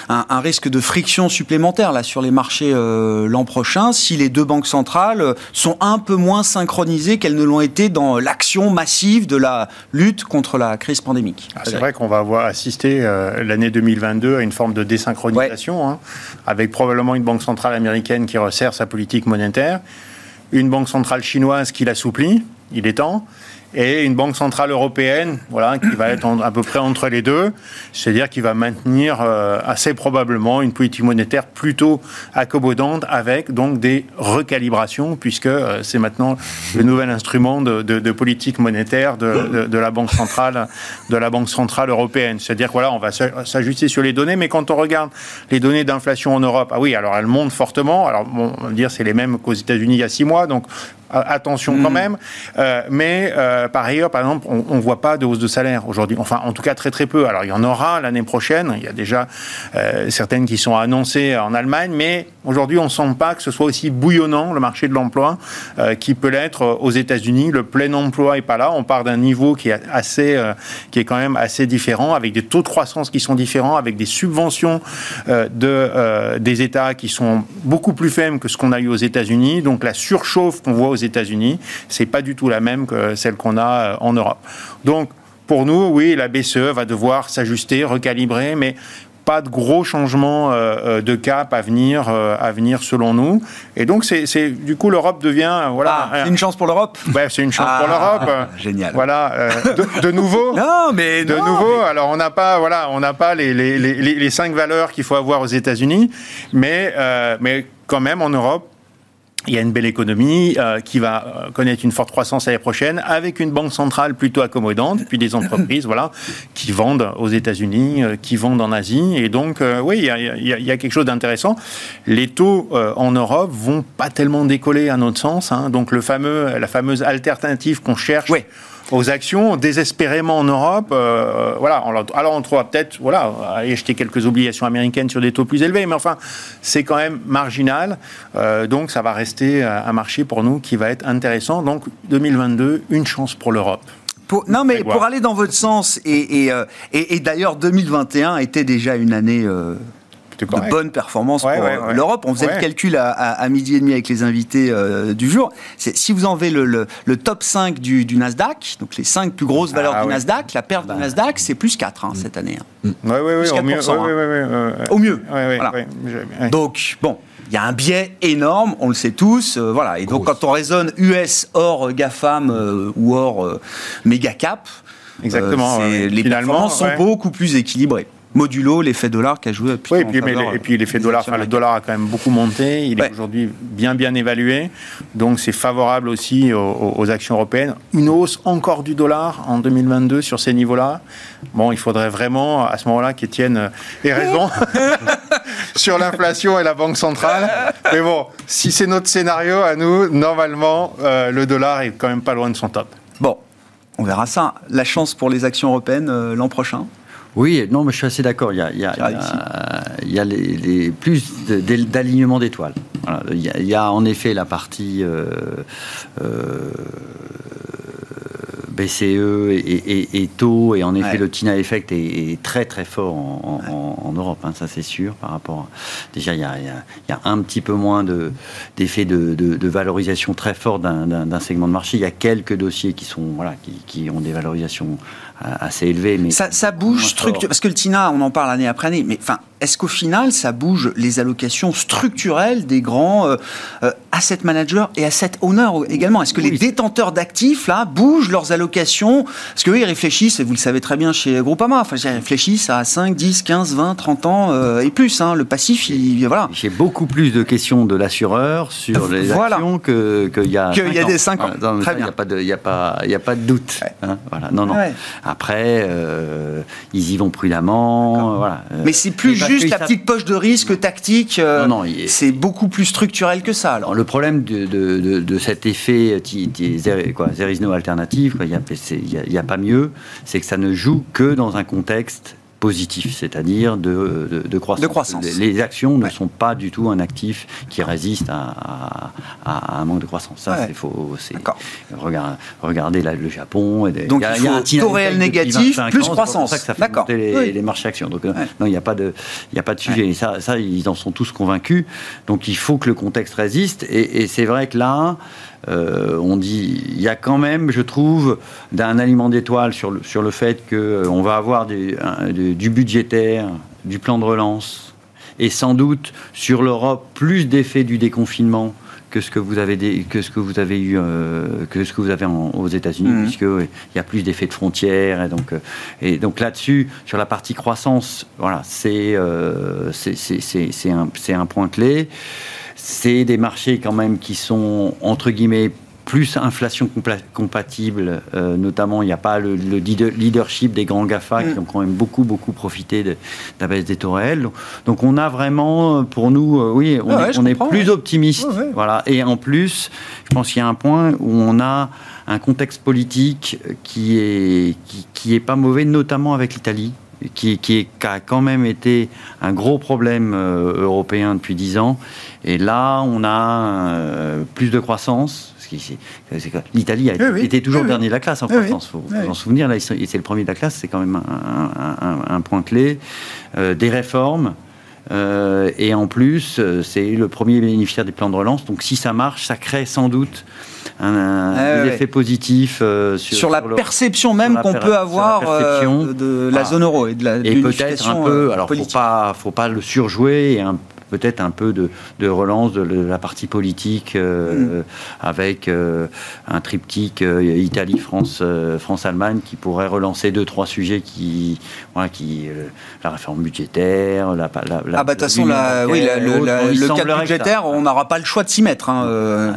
un, risque de friction supplémentaire là sur les marchés l'an prochain si les deux banques centrales sont un peu moins synchronisées qu'elles ne l'ont été dans l'action massive de la lutte contre la crise pandémique? Ah, C'est vrai qu'on va avoir assisté l'année 2022 à une forme de synchronisation, hein, avec probablement une banque centrale américaine qui resserre sa politique monétaire, une banque centrale chinoise qui l'assouplit, il est temps, et une banque centrale européenne, voilà, qui va être à peu près entre les deux, c'est-à-dire qui va maintenir euh, assez probablement une politique monétaire plutôt accommodante avec donc des recalibrations, puisque euh, c'est maintenant le nouvel instrument de, politique monétaire de, la banque centrale, européenne. C'est-à-dire voilà, on va s'ajuster sur les données, mais quand on regarde les données d'inflation en Europe, ah oui, alors elles montent fortement. Alors on va dire c'est les mêmes qu'aux États-Unis il y a six mois, donc attention quand mm. même. Euh, mais euh, par ailleurs, par exemple, on ne voit pas de hausse de salaire aujourd'hui. Enfin, en tout cas, très très peu. Alors, il y en aura l'année prochaine. Il y a déjà euh, certaines qui sont annoncées en Allemagne, mais aujourd'hui, on ne sent pas que ce soit aussi bouillonnant le marché de l'emploi qui peut l'être aux États-Unis. Le plein emploi est pas là. On part d'un niveau qui est assez, qui est quand même assez différent, avec des taux de croissance qui sont différents, avec des subventions de des États qui sont beaucoup plus faibles que ce qu'on a eu aux États-Unis. Donc, la surchauffe qu'on voit aux États-Unis, c'est pas du tout la même que celle qu'on a euh, en Europe. Donc, pour nous, oui, la BCE va devoir s'ajuster, recalibrer, mais pas de gros changements euh, euh, de cap à venir, à venir selon nous. Et donc, c'est du coup, l'Europe devient. Voilà, ah, une chance pour l'Europe? Ouais, C'est une chance pour ah, l'Europe. <laughs> Génial. Voilà, de, nouveau. <laughs> non, mais. De nouveau, alors on n'a pas, voilà, on pas les, les, les, les, cinq valeurs qu'il faut avoir aux États-Unis, mais, mais quand même, en Europe, il y a une belle économie euh, qui va euh, connaître une forte croissance l'année prochaine, avec une banque centrale plutôt accommodante, puis des entreprises voilà, qui vendent aux États-Unis, euh, qui vendent en Asie. Et donc, oui, il y, a, il y, a, quelque chose d'intéressant. Les taux en Europe vont pas tellement décoller à notre sens. Hein. donc, le fameux, la fameuse alternative qu'on cherche. Oui aux actions désespérément en Europe. Euh, voilà, alors on trouvera peut-être voilà, aller jeter quelques obligations américaines sur des taux plus élevés, mais enfin, c'est quand même marginal. Euh, donc ça va rester un marché pour nous qui va être intéressant. Donc 2022, une chance pour l'Europe. non, mais pour aller dans votre sens, et, et, euh, et, d'ailleurs 2021 était déjà une année de bonne performance pour l'Europe. On faisait le calcul à, midi et demi avec les invités du jour. Si vous enlevez le, le, top 5 du, Nasdaq, donc les 5 plus grosses valeurs ah du Nasdaq, la perte du bah. Nasdaq, c'est plus 4 hein, cette année. Oui, oui, oui, au mieux. Au mieux. Donc, bon, il y a un biais énorme, on le sait tous. Euh, voilà. Et donc, quand on raisonne US hors GAFAM euh, ou hors euh, méga cap, Exactement, les performances sont beaucoup plus équilibrées modulo l'effet dollar qui a joué. Oui, et puis, et puis l'effet dollar, le dollar a quand même beaucoup monté. Il est aujourd'hui bien bien évalué, donc c'est favorable aussi aux, actions européennes. Une hausse encore du dollar en 2022 sur ces niveaux-là. Bon, il faudrait vraiment à ce moment-là qu'Étienne ait raison <laughs> sur l'inflation et la banque centrale. Mais bon, si c'est notre scénario à nous, normalement, euh, le dollar est quand même pas loin de son top. Bon, on verra ça. La chance pour les actions européennes euh, l'an prochain? Oui, non, mais je suis assez d'accord. Il y a, il y a, il y a les, plus d'alignement d'étoiles. Il, y a en effet la partie euh, euh, BCE et, taux, et en effet le TINA Effect est, très très fort en, Europe, hein, ça c'est sûr, par rapport... déjà, il y, a, un petit peu moins d'effet de, de, valorisation très fort d'un segment de marché. Il y a quelques dossiers qui, sont, voilà, qui, qui ont des valorisations assez élevées. Mais ça, ça bouge structure, parce que le TINA, on en parle année après année, mais enfin, est-ce qu'au final, ça bouge les allocations structurelles des grands euh, euh, asset managers et asset owners également? Est-ce que les détenteurs d'actifs, là, bougent leurs allocations? Parce qu'eux, ils réfléchissent, et vous le savez très bien chez Groupama, enfin, ils réfléchissent à 5, 10, 15, 20, 30 ans euh, et plus. Hein. Le passif, il, voilà. J'ai beaucoup plus de questions de l'assureur sur les actions qu'il que y a Qu'il y a des 5 ans. très bien. Il n'y a, pas de, a, pas de doute. Hein. voilà. Non, non. Après, ils y vont prudemment. Voilà. Mais c'est plus juste la petite poche de risque tactique. Euh, non, c'est beaucoup plus structurel que ça. Alors. le problème de, de, de, cet effet, quoi, there is no alternative, il n'y a, a, pas mieux, c'est que ça ne joue que dans un contexte positif, c'est-à-dire de, de, croissance. Les, actions ne sont pas du tout un actif qui résiste à, un manque de croissance. Ça, faut. Regarde, regardez le Japon. Donc il, y a, il, y a un taux réel négatif plus croissance. C'est ça que ça fait monter les, marchés actions. Donc euh, non, il n'y a pas de, a pas de sujet. ça, ça, ils en sont tous convaincus. Donc il faut que le contexte résiste. Et, et c'est vrai que là. Euh, on dit, il y a quand même, je trouve, d'un aliment d'étoiles sur le, sur le fait qu'on euh, va avoir du budgétaire, du plan de relance, et sans doute sur l'Europe plus d'effets du déconfinement que ce que vous avez que ce que vous avez eu euh, que ce que vous avez aux États-Unis mmh. puisque il y a plus d'effets de frontières et donc et donc là-dessus sur la partie croissance voilà c'est c'est un, un point clé c'est des marchés quand même qui sont, entre guillemets, plus inflation compatible, euh, notamment il n'y a pas le, leadership des grands GAFA qui mm. ont quand même beaucoup beaucoup profité de, la baisse des taux réels. Donc on a vraiment, pour nous, euh, oui, on est, plus optimiste. voilà. Et en plus, je pense qu'il y a un point où on a un contexte politique qui est, qui est pas mauvais, notamment avec l'Italie qui, qui, a quand même été un gros problème euh, européen depuis dix ans. Et là, on a euh, plus de croissance. L'Italie a été toujours le dernier de la classe en croissance. Il faut s'en souvenir. Là, c'est le premier de la classe. C'est quand même un, point clé. Euh, des réformes. et en plus, c'est le premier bénéficiaire des plans de relance. Donc, si ça marche, ça crée sans doute un, ah effet positif euh, sur, la perception même qu'on peut avoir euh, de la zone euro et de la et peut-être un peu euh, alors faut pas faut pas le surjouer et un peut-être un peu de, relance de la partie politique euh, mm. avec euh, un triptyque euh, Italie, France, France, Allemagne qui pourrait relancer deux trois sujets qui, voilà, qui la réforme budgétaire, la, la, ah bah de toute façon, oui, le, cadre budgétaire, on n'aura pas le choix de s'y mettre. Hein,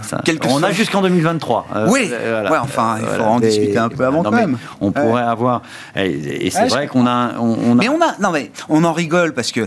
on a jusqu'en 2023. oui, ouais, enfin, il faudra en discuter un peu avant quand même. On pourrait avoir, et, c'est vrai qu'on a, on, mais on a, non mais on en rigole parce que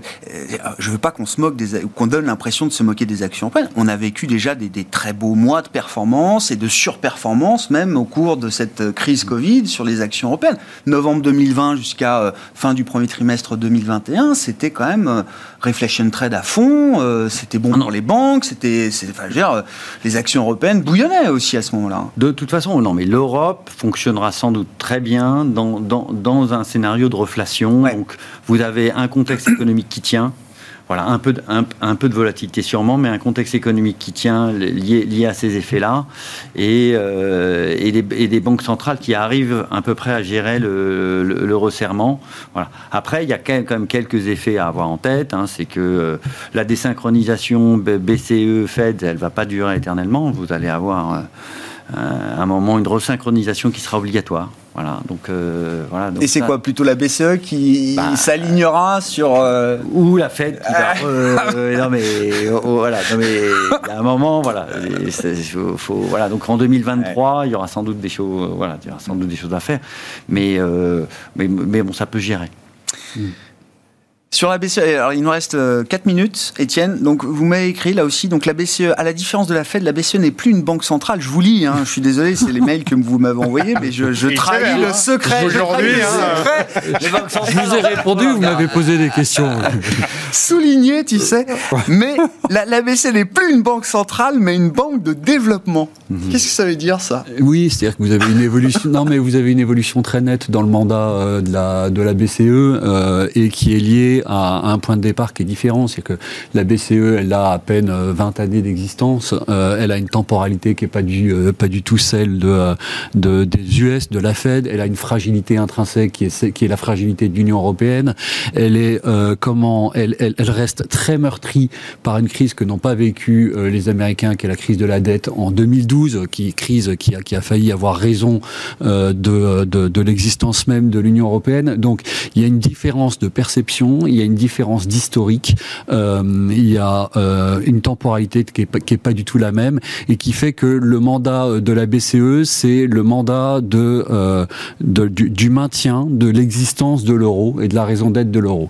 je veux pas qu'on se moque des qu'on donne l'impression de se moquer des actions européennes. On a vécu déjà des, très beaux mois de performance et de surperformance même au cours de cette crise Covid sur les actions européennes. Novembre 2020 jusqu'à euh, fin du premier trimestre 2021, c'était quand même euh, reflection trade à fond, euh, c'était bon ah pour les banques, c'était, enfin, je veux dire, les actions européennes bouillonnaient aussi à ce moment-là. De toute façon, non, mais l'Europe fonctionnera sans doute très bien dans, dans, un scénario de reflation. Donc, vous avez un contexte économique qui tient, voilà, un peu, de, volatilité sûrement, mais un contexte économique qui tient lié, à ces effets-là, et, euh, et, des, banques centrales qui arrivent à peu près à gérer le, resserrement. Voilà. Après, il y a quand même quelques effets à avoir en tête. Hein, c'est que euh, la désynchronisation BCE, Fed, elle ne va pas durer éternellement. Vous allez avoir euh, un moment une resynchronisation qui sera obligatoire. Voilà, donc, euh, voilà, Et c'est quoi plutôt la BCE qui bah, s'alignera sur euh, ou la Fed qui va euh, non mais oh, oh, voilà non mais il y a un moment voilà faut, voilà donc en 2023 il y aura sans doute des choses voilà il y aura sans doute des choses à faire mais mais, mais bon ça peut gérer. Mm. Sur la BCE, alors il nous reste 4 euh, minutes, Étienne. Donc vous m'avez écrit là aussi, donc la BCE, à la différence de la Fed, la BCE n'est plus une banque centrale. Je vous lis, hein, je suis désolé, c'est les mails que vous m'avez envoyés, mais je, je trahis le secret. Aujourd'hui, hein. je vous ai répondu, vous m'avez posé des questions. Souligné, tu sais. Mais la, la BCE n'est plus une banque centrale, mais une banque de développement. Mhm. Qu'est-ce que ça veut dire ça? Oui, c'est-à-dire que vous avez une évolution. non, mais vous avez une évolution très nette dans le mandat euh, de la de la BCE euh, et qui est liée à, un point de départ qui est différent. C'est que la BCE, elle a à peine 20 euh, années d'existence. Euh, elle a une temporalité qui n'est pas du, euh, pas du tout celle de, de, des US, de la Fed. Elle a une fragilité intrinsèque qui est, qui est la fragilité de l'Union européenne. Elle est comment elle, elle, reste très meurtrie par une crise que n'ont pas vécu les Américains, qui est la crise de la dette en 2012, qui crise qui a, qui a failli avoir raison de, de l'existence même de l'Union européenne. Donc il y a une différence de perception il y a une différence d'historique, euh, il y a euh, une temporalité qui est, pas, du tout la même et qui fait que le mandat euh, de la BCE, c'est le mandat du, maintien de l'existence de l'euro et de la raison d'être de l'euro.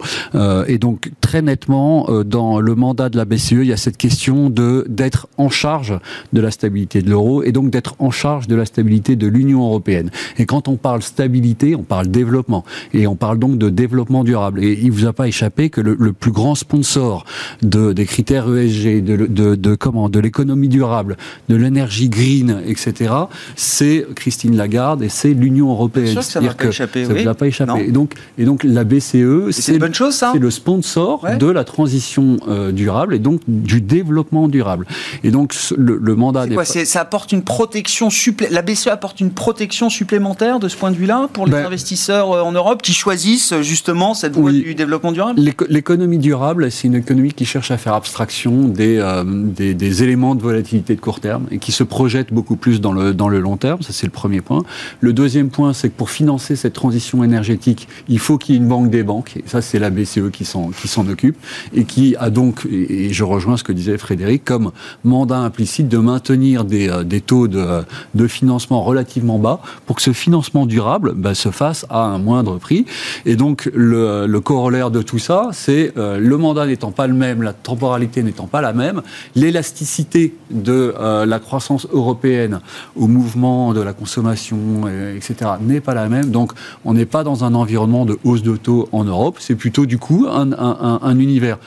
et donc très nettement, dans le mandat de la BCE, il y a cette question de d'être en charge de la stabilité de l'euro et donc d'être en charge de la stabilité de l'Union européenne. Et quand on parle stabilité, on parle développement et on parle donc de développement durable. Et il vous a pas échappé que le, plus grand sponsor de, des critères ESG, de, de, de comment, de l'économie durable, de l'énergie green, etc., c'est Christine Lagarde et c'est l'Union européenne. ça ne vous a pas échappé. Ça oui. pas échappé. Et donc, et donc la BCE, c'est le sponsor de la transition euh, durable et donc du développement durable. Et donc le, mandat. C'est quoi Ça apporte une protection La BCE apporte une protection supplémentaire de ce point de vue-là pour les ben investisseurs euh, en Europe qui choisissent justement cette voie du développement durable? L'économie durable, c'est une économie qui cherche à faire abstraction euh, des, des, éléments de volatilité de court terme et qui se projette beaucoup plus dans le, dans le long terme. Ça, c'est le premier point. Le deuxième point, c'est que pour financer cette transition énergétique, il faut qu'il y ait une banque des banques. Et ça, c'est la BCE qui s'en, occupe et qui a donc, et je rejoins ce que disait Frédéric, comme mandat implicite de maintenir des, euh, des taux de, de financement relativement bas pour que ce financement durable bah, se fasse à un moindre prix. Et donc, le, le corollaire de tout ça, c'est euh, le mandat n'étant pas le même, la temporalité n'étant pas la même, l'élasticité de euh, la croissance européenne au mouvement de la consommation, euh, etc., n'est pas la même. Donc, on n'est pas dans un environnement de hausse de taux en Europe. C'est plutôt, du coup, un univers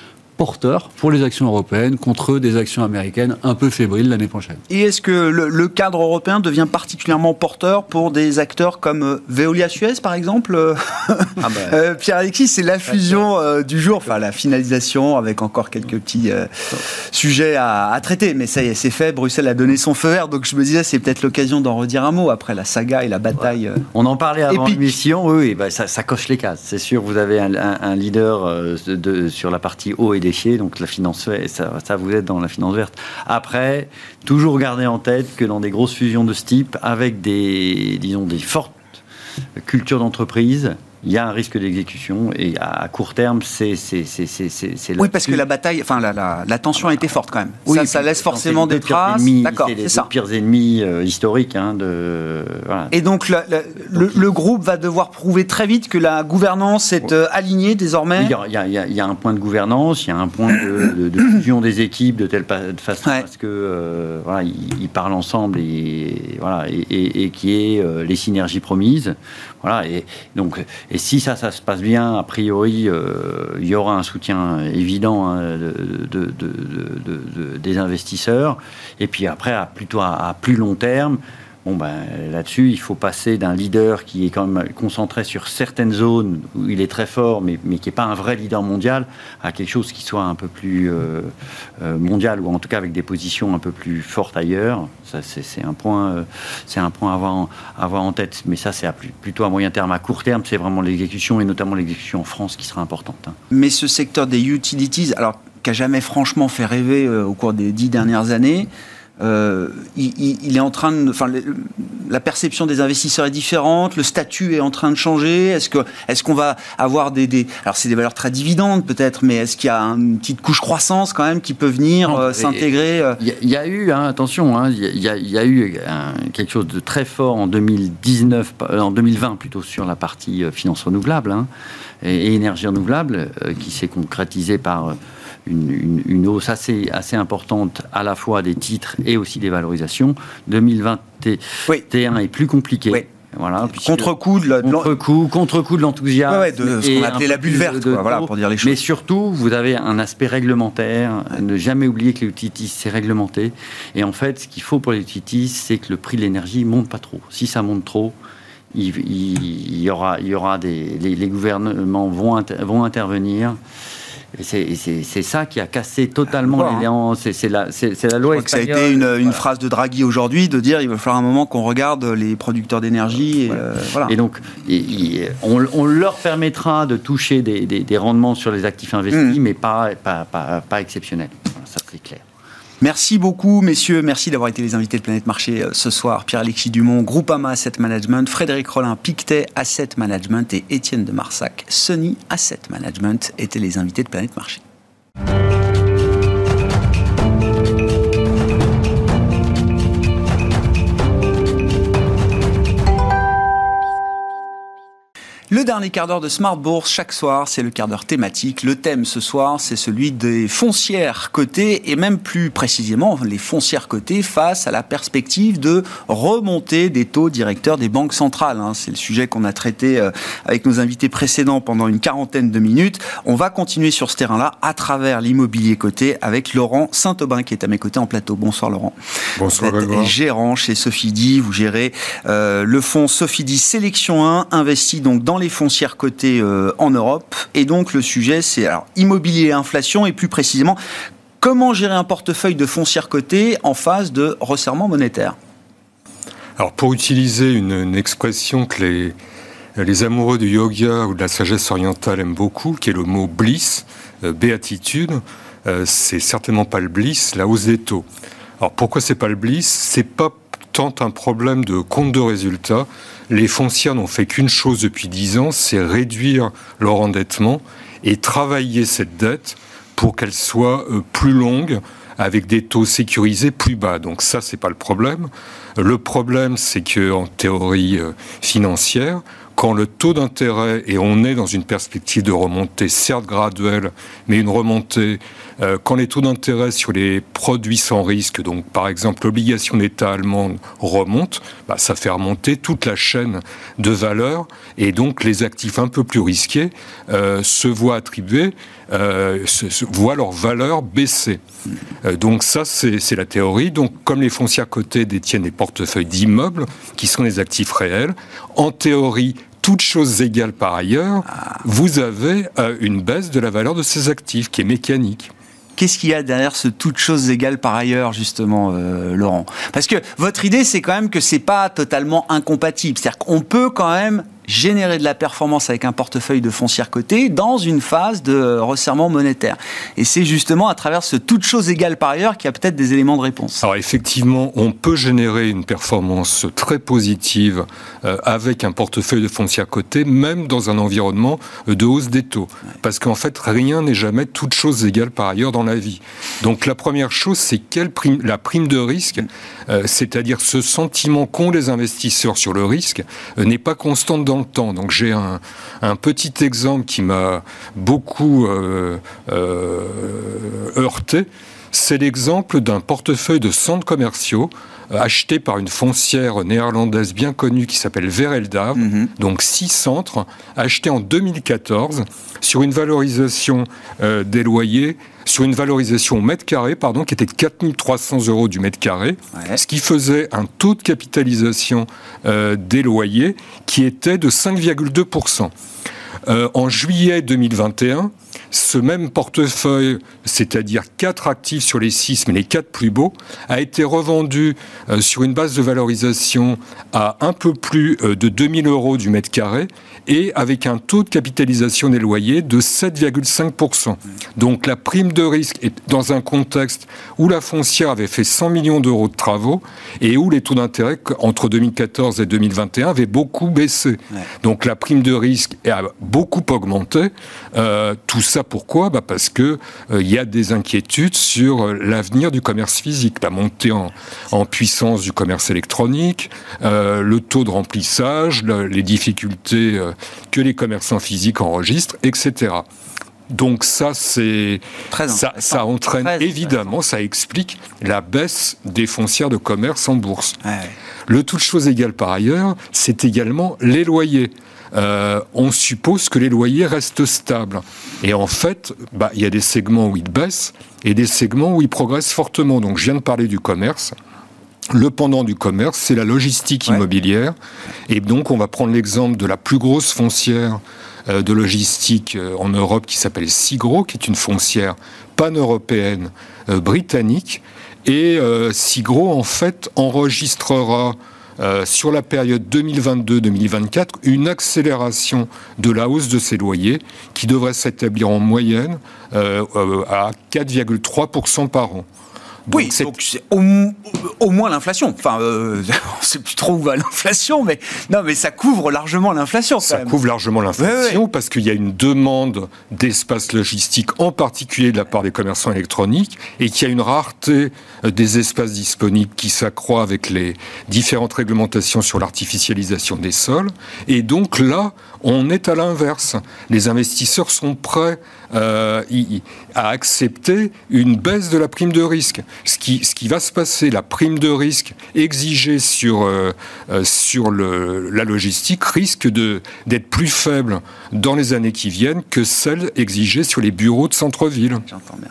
porteur pour les actions européennes contre des actions américaines un peu fébriles l'année prochaine. Et est-ce que le, cadre européen devient particulièrement porteur pour des acteurs comme euh, Veolia Suez, par exemple ah <laughs> bah. euh, Pierre-Alexis, c'est la fusion euh, du jour, enfin la finalisation avec encore quelques petits sujets à, traiter. Mais ça y est, c'est fait. Bruxelles a donné son feu vert. Donc je me disais, c'est peut-être l'occasion d'en redire un mot après la saga et la bataille. On en parlait avant l'émission. Oui, bah, ça, coche les cases. C'est sûr, vous avez un, leader de, sur la partie eau et des donc la finance, ça, ça vous êtes dans la finance verte. Après, toujours garder en tête que dans des grosses fusions de ce type, avec des, disons, des fortes cultures d'entreprise, il y a un risque d'exécution et à court terme, c'est Oui, parce que la bataille, enfin la, la, la tension a été forte quand même. Oui, ça, ça laisse forcément des traces. D'accord, c'est ça. pires ennemis euh, historiques. Hein, de, voilà. Et donc, le, le, groupe va devoir prouver très vite que la gouvernance est euh, alignée désormais. Il y, a, il, y a, il y, a, un point de gouvernance, il y a un point de, de, <coughs> fusion des équipes de telle façon ouais. parce que euh, voilà, ils, parlent ensemble et voilà et, et, et qui est les synergies promises. Voilà, et donc, et si ça, ça se passe bien, a priori, euh, il y aura un soutien évident hein, de, des investisseurs. Et puis après, à, plutôt à, plus long terme, Bon, ben, là-dessus, il faut passer d'un leader qui est quand même concentré sur certaines zones où il est très fort, mais, mais qui n'est pas un vrai leader mondial, à quelque chose qui soit un peu plus euh, euh, mondial, ou en tout cas avec des positions un peu plus fortes ailleurs. Ça, c'est un point, euh, c'est un point à avoir, en, avoir en tête. Mais ça, c'est plutôt à moyen terme. À court terme, c'est vraiment l'exécution, et notamment l'exécution en France, qui sera importante. Hein. Mais ce secteur des utilities, alors qui jamais franchement fait rêver au cours des dix dernières années, euh, il, est en train de, enfin, la perception des investisseurs est différente, le statut est en train de changer. Est-ce que, est-ce qu'on va avoir des, alors c'est des valeurs très dividendes peut-être, mais est-ce qu'il y a une petite couche croissance quand même qui peut venir euh, s'intégrer euh? Il y, a eu, hein, attention, hein, il y, a eu quelque chose de très fort en 2019, en 2020 plutôt sur la partie finances renouvelables hein, et, et, énergie renouvelable, qui s'est concrétisé par une, hausse assez, assez importante à la fois des titres et aussi des valorisations. 2021 est plus compliqué. Voilà, contre-coup de contre-coup de l'enthousiasme, de ce qu'on appelait la bulle verte, voilà, pour dire les choses. Mais surtout, vous avez un aspect réglementaire. Ne jamais oublier que les utilities c'est réglementé. Et en fait, ce qu'il faut pour les utilities, c'est que le prix de l'énergie monte pas trop. Si ça monte trop, il, y aura, il y aura des, les, gouvernements vont, vont intervenir. C'est ça qui a cassé totalement hein. l'élan. C'est la, la, loi espagnole. Ça a été une, une phrase de Draghi aujourd'hui de dire il va falloir un moment qu'on regarde les producteurs d'énergie. Et, euh, voilà. et, donc, on, leur permettra de toucher des, des, rendements sur les actifs investis, mmh. mais pas, pas, pas, pas exceptionnels. Ça, c'est clair. Merci beaucoup, messieurs. Merci d'avoir été les invités de Planète Marché euh, ce soir. Pierre-Alexis Dumont, Groupama Asset Management, Frédéric Rollin, Pictet Asset Management et Étienne de Marsac, Sony Asset Management étaient les invités de Planète Marché. Le dernier quart d'heure de Smart Bourse, chaque soir, c'est le quart d'heure thématique. Le thème ce soir, c'est celui des foncières cotées et même plus précisément les foncières cotées face à la perspective de remonter des taux directeurs des banques centrales. Hein. C'est le sujet qu'on a traité euh, avec nos invités précédents pendant une quarantaine de minutes. On va continuer sur ce terrain-là à travers l'immobilier coté avec Laurent Saint-Aubin qui est à mes côtés en plateau. Bonsoir Laurent. Bonsoir vous gérant chez Sophie vous gérez euh, le fonds Sophie Sélection 1, investi donc dans les foncières cotées euh, en Europe. Et donc le sujet, c'est alors immobilier et inflation, et plus précisément, comment gérer un portefeuille de foncières cotées en phase de resserrement monétaire Alors pour utiliser une, expression que les, les amoureux du yoga ou de la sagesse orientale aiment beaucoup, qui est le mot bliss, euh, béatitude, euh, c'est certainement pas le bliss, la hausse des taux. Alors pourquoi c'est pas le bliss? C'est pas tant un problème de compte de résultats, les foncières n'ont fait qu'une chose depuis dix ans, c'est réduire leur endettement et travailler cette dette pour qu'elle soit euh, plus longue avec des taux sécurisés plus bas. Donc ça, c'est pas le problème. Le problème, c'est que en théorie euh, financière, quand le taux d'intérêt, et on est dans une perspective de remontée, certes graduelle, mais une remontée, euh, quand les taux d'intérêt sur les produits sans risque, donc par exemple l'obligation d'État allemande, remontent, bah, ça fait remonter toute la chaîne de valeur, et donc les actifs un peu plus risqués euh, se voient attribuer, euh, se, voient leur valeur baisser. donc ça, c'est la théorie. Donc comme les foncières cotées détiennent des portefeuilles d'immeubles, qui sont des actifs réels, en théorie, toutes choses égales par ailleurs, vous avez une baisse de la valeur de ces actifs qui est mécanique. Qu'est-ce qu'il y a derrière ce toutes choses égales par ailleurs, justement, euh, Laurent? Parce que votre idée, c'est quand même que c'est pas totalement incompatible. C'est-à-dire qu'on peut quand même générer de la performance avec un portefeuille de foncière cotée dans une phase de resserrement monétaire. Et c'est justement à travers ce toute chose égale par ailleurs qu'il y a peut-être des éléments de réponse. Alors effectivement, on peut générer une performance très positive euh, avec un portefeuille de foncière cotée, même dans un environnement de hausse des taux. Parce qu'en fait, rien n'est jamais toute chose égale par ailleurs dans la vie. Donc la première chose, c'est quelle la prime de risque, euh, c'est-à-dire ce sentiment qu'ont les investisseurs sur le risque, euh, n'est pas constante dans Donc j'ai un, petit exemple qui m'a beaucoup euh, euh, heurté. C'est l'exemple d'un portefeuille de centres commerciaux achetés par une foncière néerlandaise bien connue qui s'appelle Verelda, mhm. donc six centres achetés en 2014 sur une valorisation des loyers sur une valorisation au mètre carré, pardon, qui était de 4300 euros du mètre carré, ce qui faisait un taux de capitalisation des loyers qui était de 5,2%. Euh, en juillet 2021, ce même portefeuille, c'est-à-dire quatre actifs sur les six, mais les quatre plus beaux, a été revendu euh, sur une base de valorisation à un peu plus euh, de 2000 euros du mètre carré et avec un taux de capitalisation des loyers de 7,5%. Donc la prime de risque est dans un contexte où la foncière avait fait 100 millions d'euros de travaux et où les taux d'intérêt entre 2014 et 2021 avaient beaucoup baissé. Donc la prime de risque a beaucoup augmenté. Euh, tout ça pourquoi? Bah Parce qu'il euh, y a des inquiétudes sur euh, l'avenir du commerce physique, la montée en, puissance du commerce électronique, le taux de remplissage, les difficultés que les commerçants physiques enregistrent, etc. Donc ça, c'est ça, ça, entraîne évidemment, ça explique la baisse des foncières de commerce en bourse. Le tout de chose égale par ailleurs, c'est également les loyers. Euh, on suppose que les loyers restent stables. Et en fait, bah, il y a des segments où ils baissent et des segments où ils progressent fortement. Donc je viens de parler du commerce. Le pendant du commerce, c'est la logistique immobilière. Et donc, on va prendre l'exemple de la plus grosse foncière euh, de logistique euh, en Europe qui s'appelle Sigro, qui est une foncière pan-européenne euh, britannique. Et Sigro, en fait, enregistrera sur la période 2022-2024 une accélération de la hausse de ses loyers qui devrait s'établir en moyenne à 4,3% par an oui, c'est au, moins l'inflation. Enfin, euh, <laughs> on sait plus trop où va l'inflation, mais non, mais ça couvre largement l'inflation. Ça couvre largement l'inflation parce qu'il y a une demande d'espace logistique, en particulier de la part des commerçants électroniques, et qu'il y a une rareté euh, des espaces disponibles qui s'accroît avec les différentes réglementations sur l'artificialisation des sols. Et donc là, on est à l'inverse. Les investisseurs sont prêts euh, à accepter une baisse de la prime de risque. Ce qui, va se passer, la prime de risque exigée sur, euh, euh, la logistique risque d'être plus faible dans les années qui viennent que celle exigée sur les bureaux de centre-ville. J'entends bien.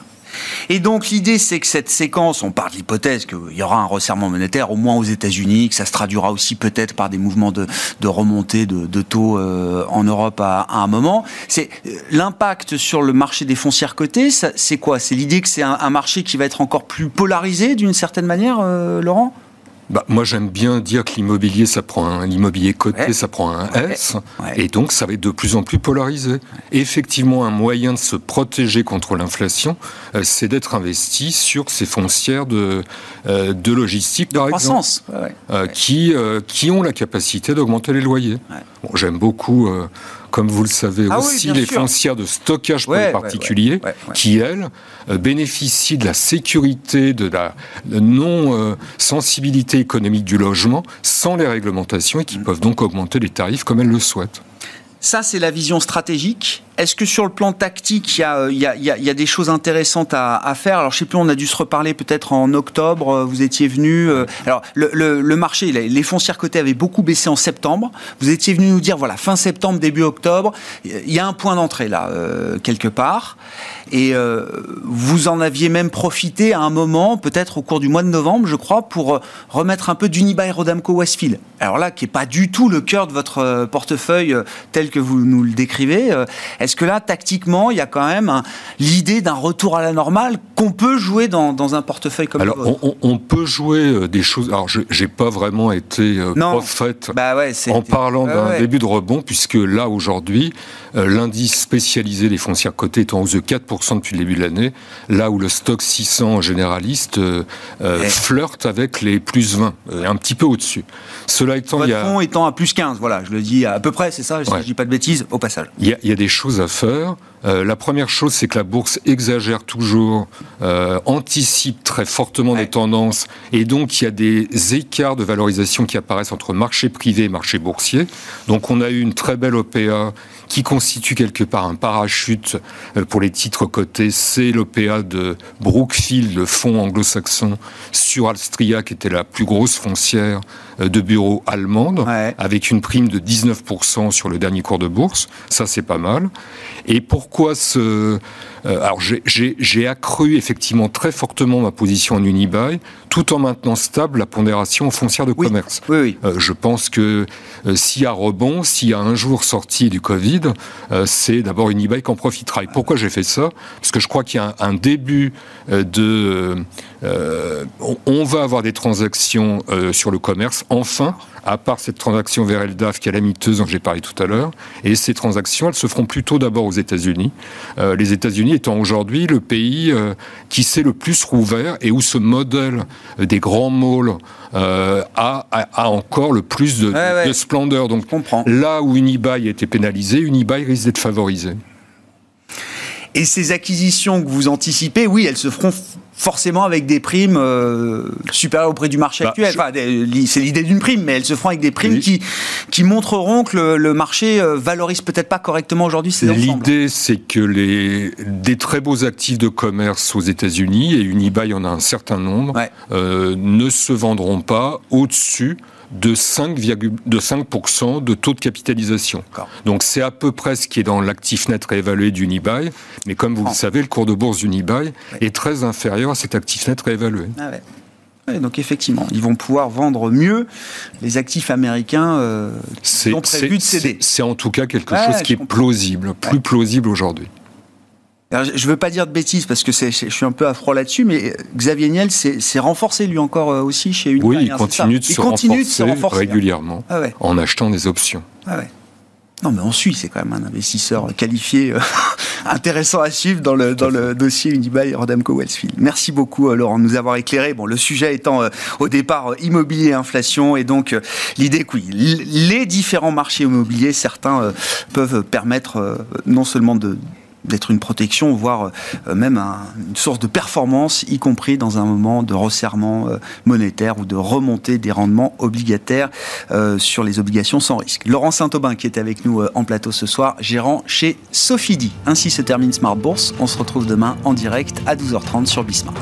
Et donc l'idée, c'est que cette séquence, on parle de l'hypothèse qu'il y aura un resserrement monétaire, au moins aux États-Unis, que ça se traduira aussi peut-être par des mouvements de, remontée de, taux euh, en Europe à, un moment. C'est euh, l'impact sur le marché des foncières cotées. C'est quoi? C'est l'idée que c'est un, marché qui va être encore plus polarisé d'une certaine manière, euh, Laurent? Bah, moi, j'aime bien dire que l'immobilier, ça prend un l'immobilier coté, ça prend un S, et donc ça va être de plus en plus polarisé. effectivement, un moyen de se protéger contre l'inflation, euh, c'est d'être investi sur ces foncières de, euh, de logistique, par exemple, euh, qui, qui ont la capacité d'augmenter les loyers. Bon, j'aime beaucoup comme vous le savez ah aussi, les foncières de stockage pour les particuliers, qui, elles, euh, bénéficient de la sécurité, de la non-sensibilité économique du logement, sans les réglementations, et qui mm. peuvent donc augmenter les tarifs comme elles le souhaitent. Ça, c'est la vision stratégique. Est-ce que sur le plan tactique, il y a, euh, des choses intéressantes à, faire? Alors, je sais plus, on a dû se reparler peut-être en octobre. Euh, vous étiez venu. Euh, alors, le, marché, les foncières cotées avaient beaucoup baissé en septembre. Vous étiez venu nous dire, voilà, fin septembre, début octobre, il y a un point d'entrée là, quelque part. Et vous en aviez même profité à un moment, peut-être au cours du mois de novembre, je crois, pour remettre un peu d'Unibail Rodamco Westfield. Alors là, qui est pas du tout le cœur de votre portefeuille tel que vous nous le décrivez. Euh, est-ce que là, tactiquement, il y a quand même l'idée d'un retour à la normale qu'on peut jouer dans, un portefeuille comme alors, le vôtre on, on, peut jouer euh, des choses. Alors, je n'ai pas vraiment été euh, prophète bah en parlant d'un début de rebond, puisque là, aujourd'hui, l'indice spécialisé des foncières cotées est en hausse de 4% depuis le début de l'année, là où le stock 600 généraliste flirte avec les plus 20, un petit peu au-dessus. Cela étant, Votre il y a... étant à plus 15, voilà, je le dis à peu près, c'est ça, je ne dis pas de bêtises, au passage. Il y, a, des choses à faire. Euh, la première chose, c'est que la bourse exagère toujours, euh, anticipe très fortement les tendances, et donc il y a des écarts de valorisation qui apparaissent entre marché privé et marché boursier. Donc on a eu une très belle OPA qui constitue quelque part un parachute euh, pour les titres cotés. C'est l'OPA de Brookfield, le fonds anglo-saxon, sur Alstria, qui était la plus grosse foncière de bureaux allemande, avec une prime de 19% sur le dernier cours de bourse. Ça, c'est pas mal. Et pourquoi ce... Euh, alors j'ai accru effectivement très fortement ma position en Unibail, tout en maintenant stable la pondération foncière de commerce. Oui, oui. Euh, je pense que euh, s'il y a rebond, s'il y a un jour sorti du Covid, c'est d'abord Unibail qui en profitera. Et pourquoi j'ai fait ça? Parce que je crois qu'il y a un, début de... on, va avoir des transactions sur le commerce, enfin, à part cette transaction vers Eldaf qui est la miteuse dont j'ai parlé tout à l'heure. Et ces transactions, elles se feront plutôt d'abord aux États-Unis. Euh, les États-Unis étant aujourd'hui le pays euh, qui s'est le plus rouvert et où ce modèle des grands malls euh, a, a, encore le plus de, de splendeur. Donc là où Unibail a été pénalisé, Unibail risque d'être favorisé. Et ces acquisitions que vous anticipez, oui, elles se feront forcément avec des primes euh, supérieures au prix du marché bah, actuel. c'est l'idée d'une prime, mais elles se feront avec des primes qui, qui montreront que le, marché euh, valorise peut-être pas correctement aujourd'hui ces L'idée, c'est que les, des très beaux actifs de commerce aux États-Unis, et Unibail en a un certain nombre, euh, ne se vendront pas au-dessus de 5, de 5% de taux de capitalisation. Donc c'est à peu près ce qui est dans l'actif net réévalué d'Unibail, mais comme vous le savez, le cours de bourse d'Unibail est très inférieur à cet actif net réévalué. Ah donc effectivement, ils vont pouvoir vendre mieux les actifs américains euh, qui ont prévu de céder. C'est en tout cas quelque chose qui est plausible, plus plausible aujourd'hui je ne veux pas dire de bêtises parce que je suis un peu à froid là-dessus, mais Xavier Niel s'est renforcé lui encore euh, aussi chez une Oui, il continue, de, se renforcer régulièrement ah en achetant des options. Ah ouais. Non, mais on suit, c'est quand même un investisseur qualifié, euh, <laughs> intéressant à suivre dans le, dans le dossier Unibail Rodamco Wellsfield. Merci beaucoup, euh, Laurent, de nous avoir éclairé. Bon, le sujet étant au départ immobilier, inflation, et donc l'idée que oui, les différents marchés immobiliers, certains peuvent permettre non seulement de d'être une protection, voire euh, même une source de performance, y compris dans un moment de resserrement euh, monétaire ou de remontée des rendements obligataires euh, sur les obligations sans risque. Laurent Saint-Aubin, qui est avec nous en plateau ce soir, gérant chez Sophidi. Ainsi se termine Smart Bourse. On se retrouve demain en direct à 12h30 sur Bismart.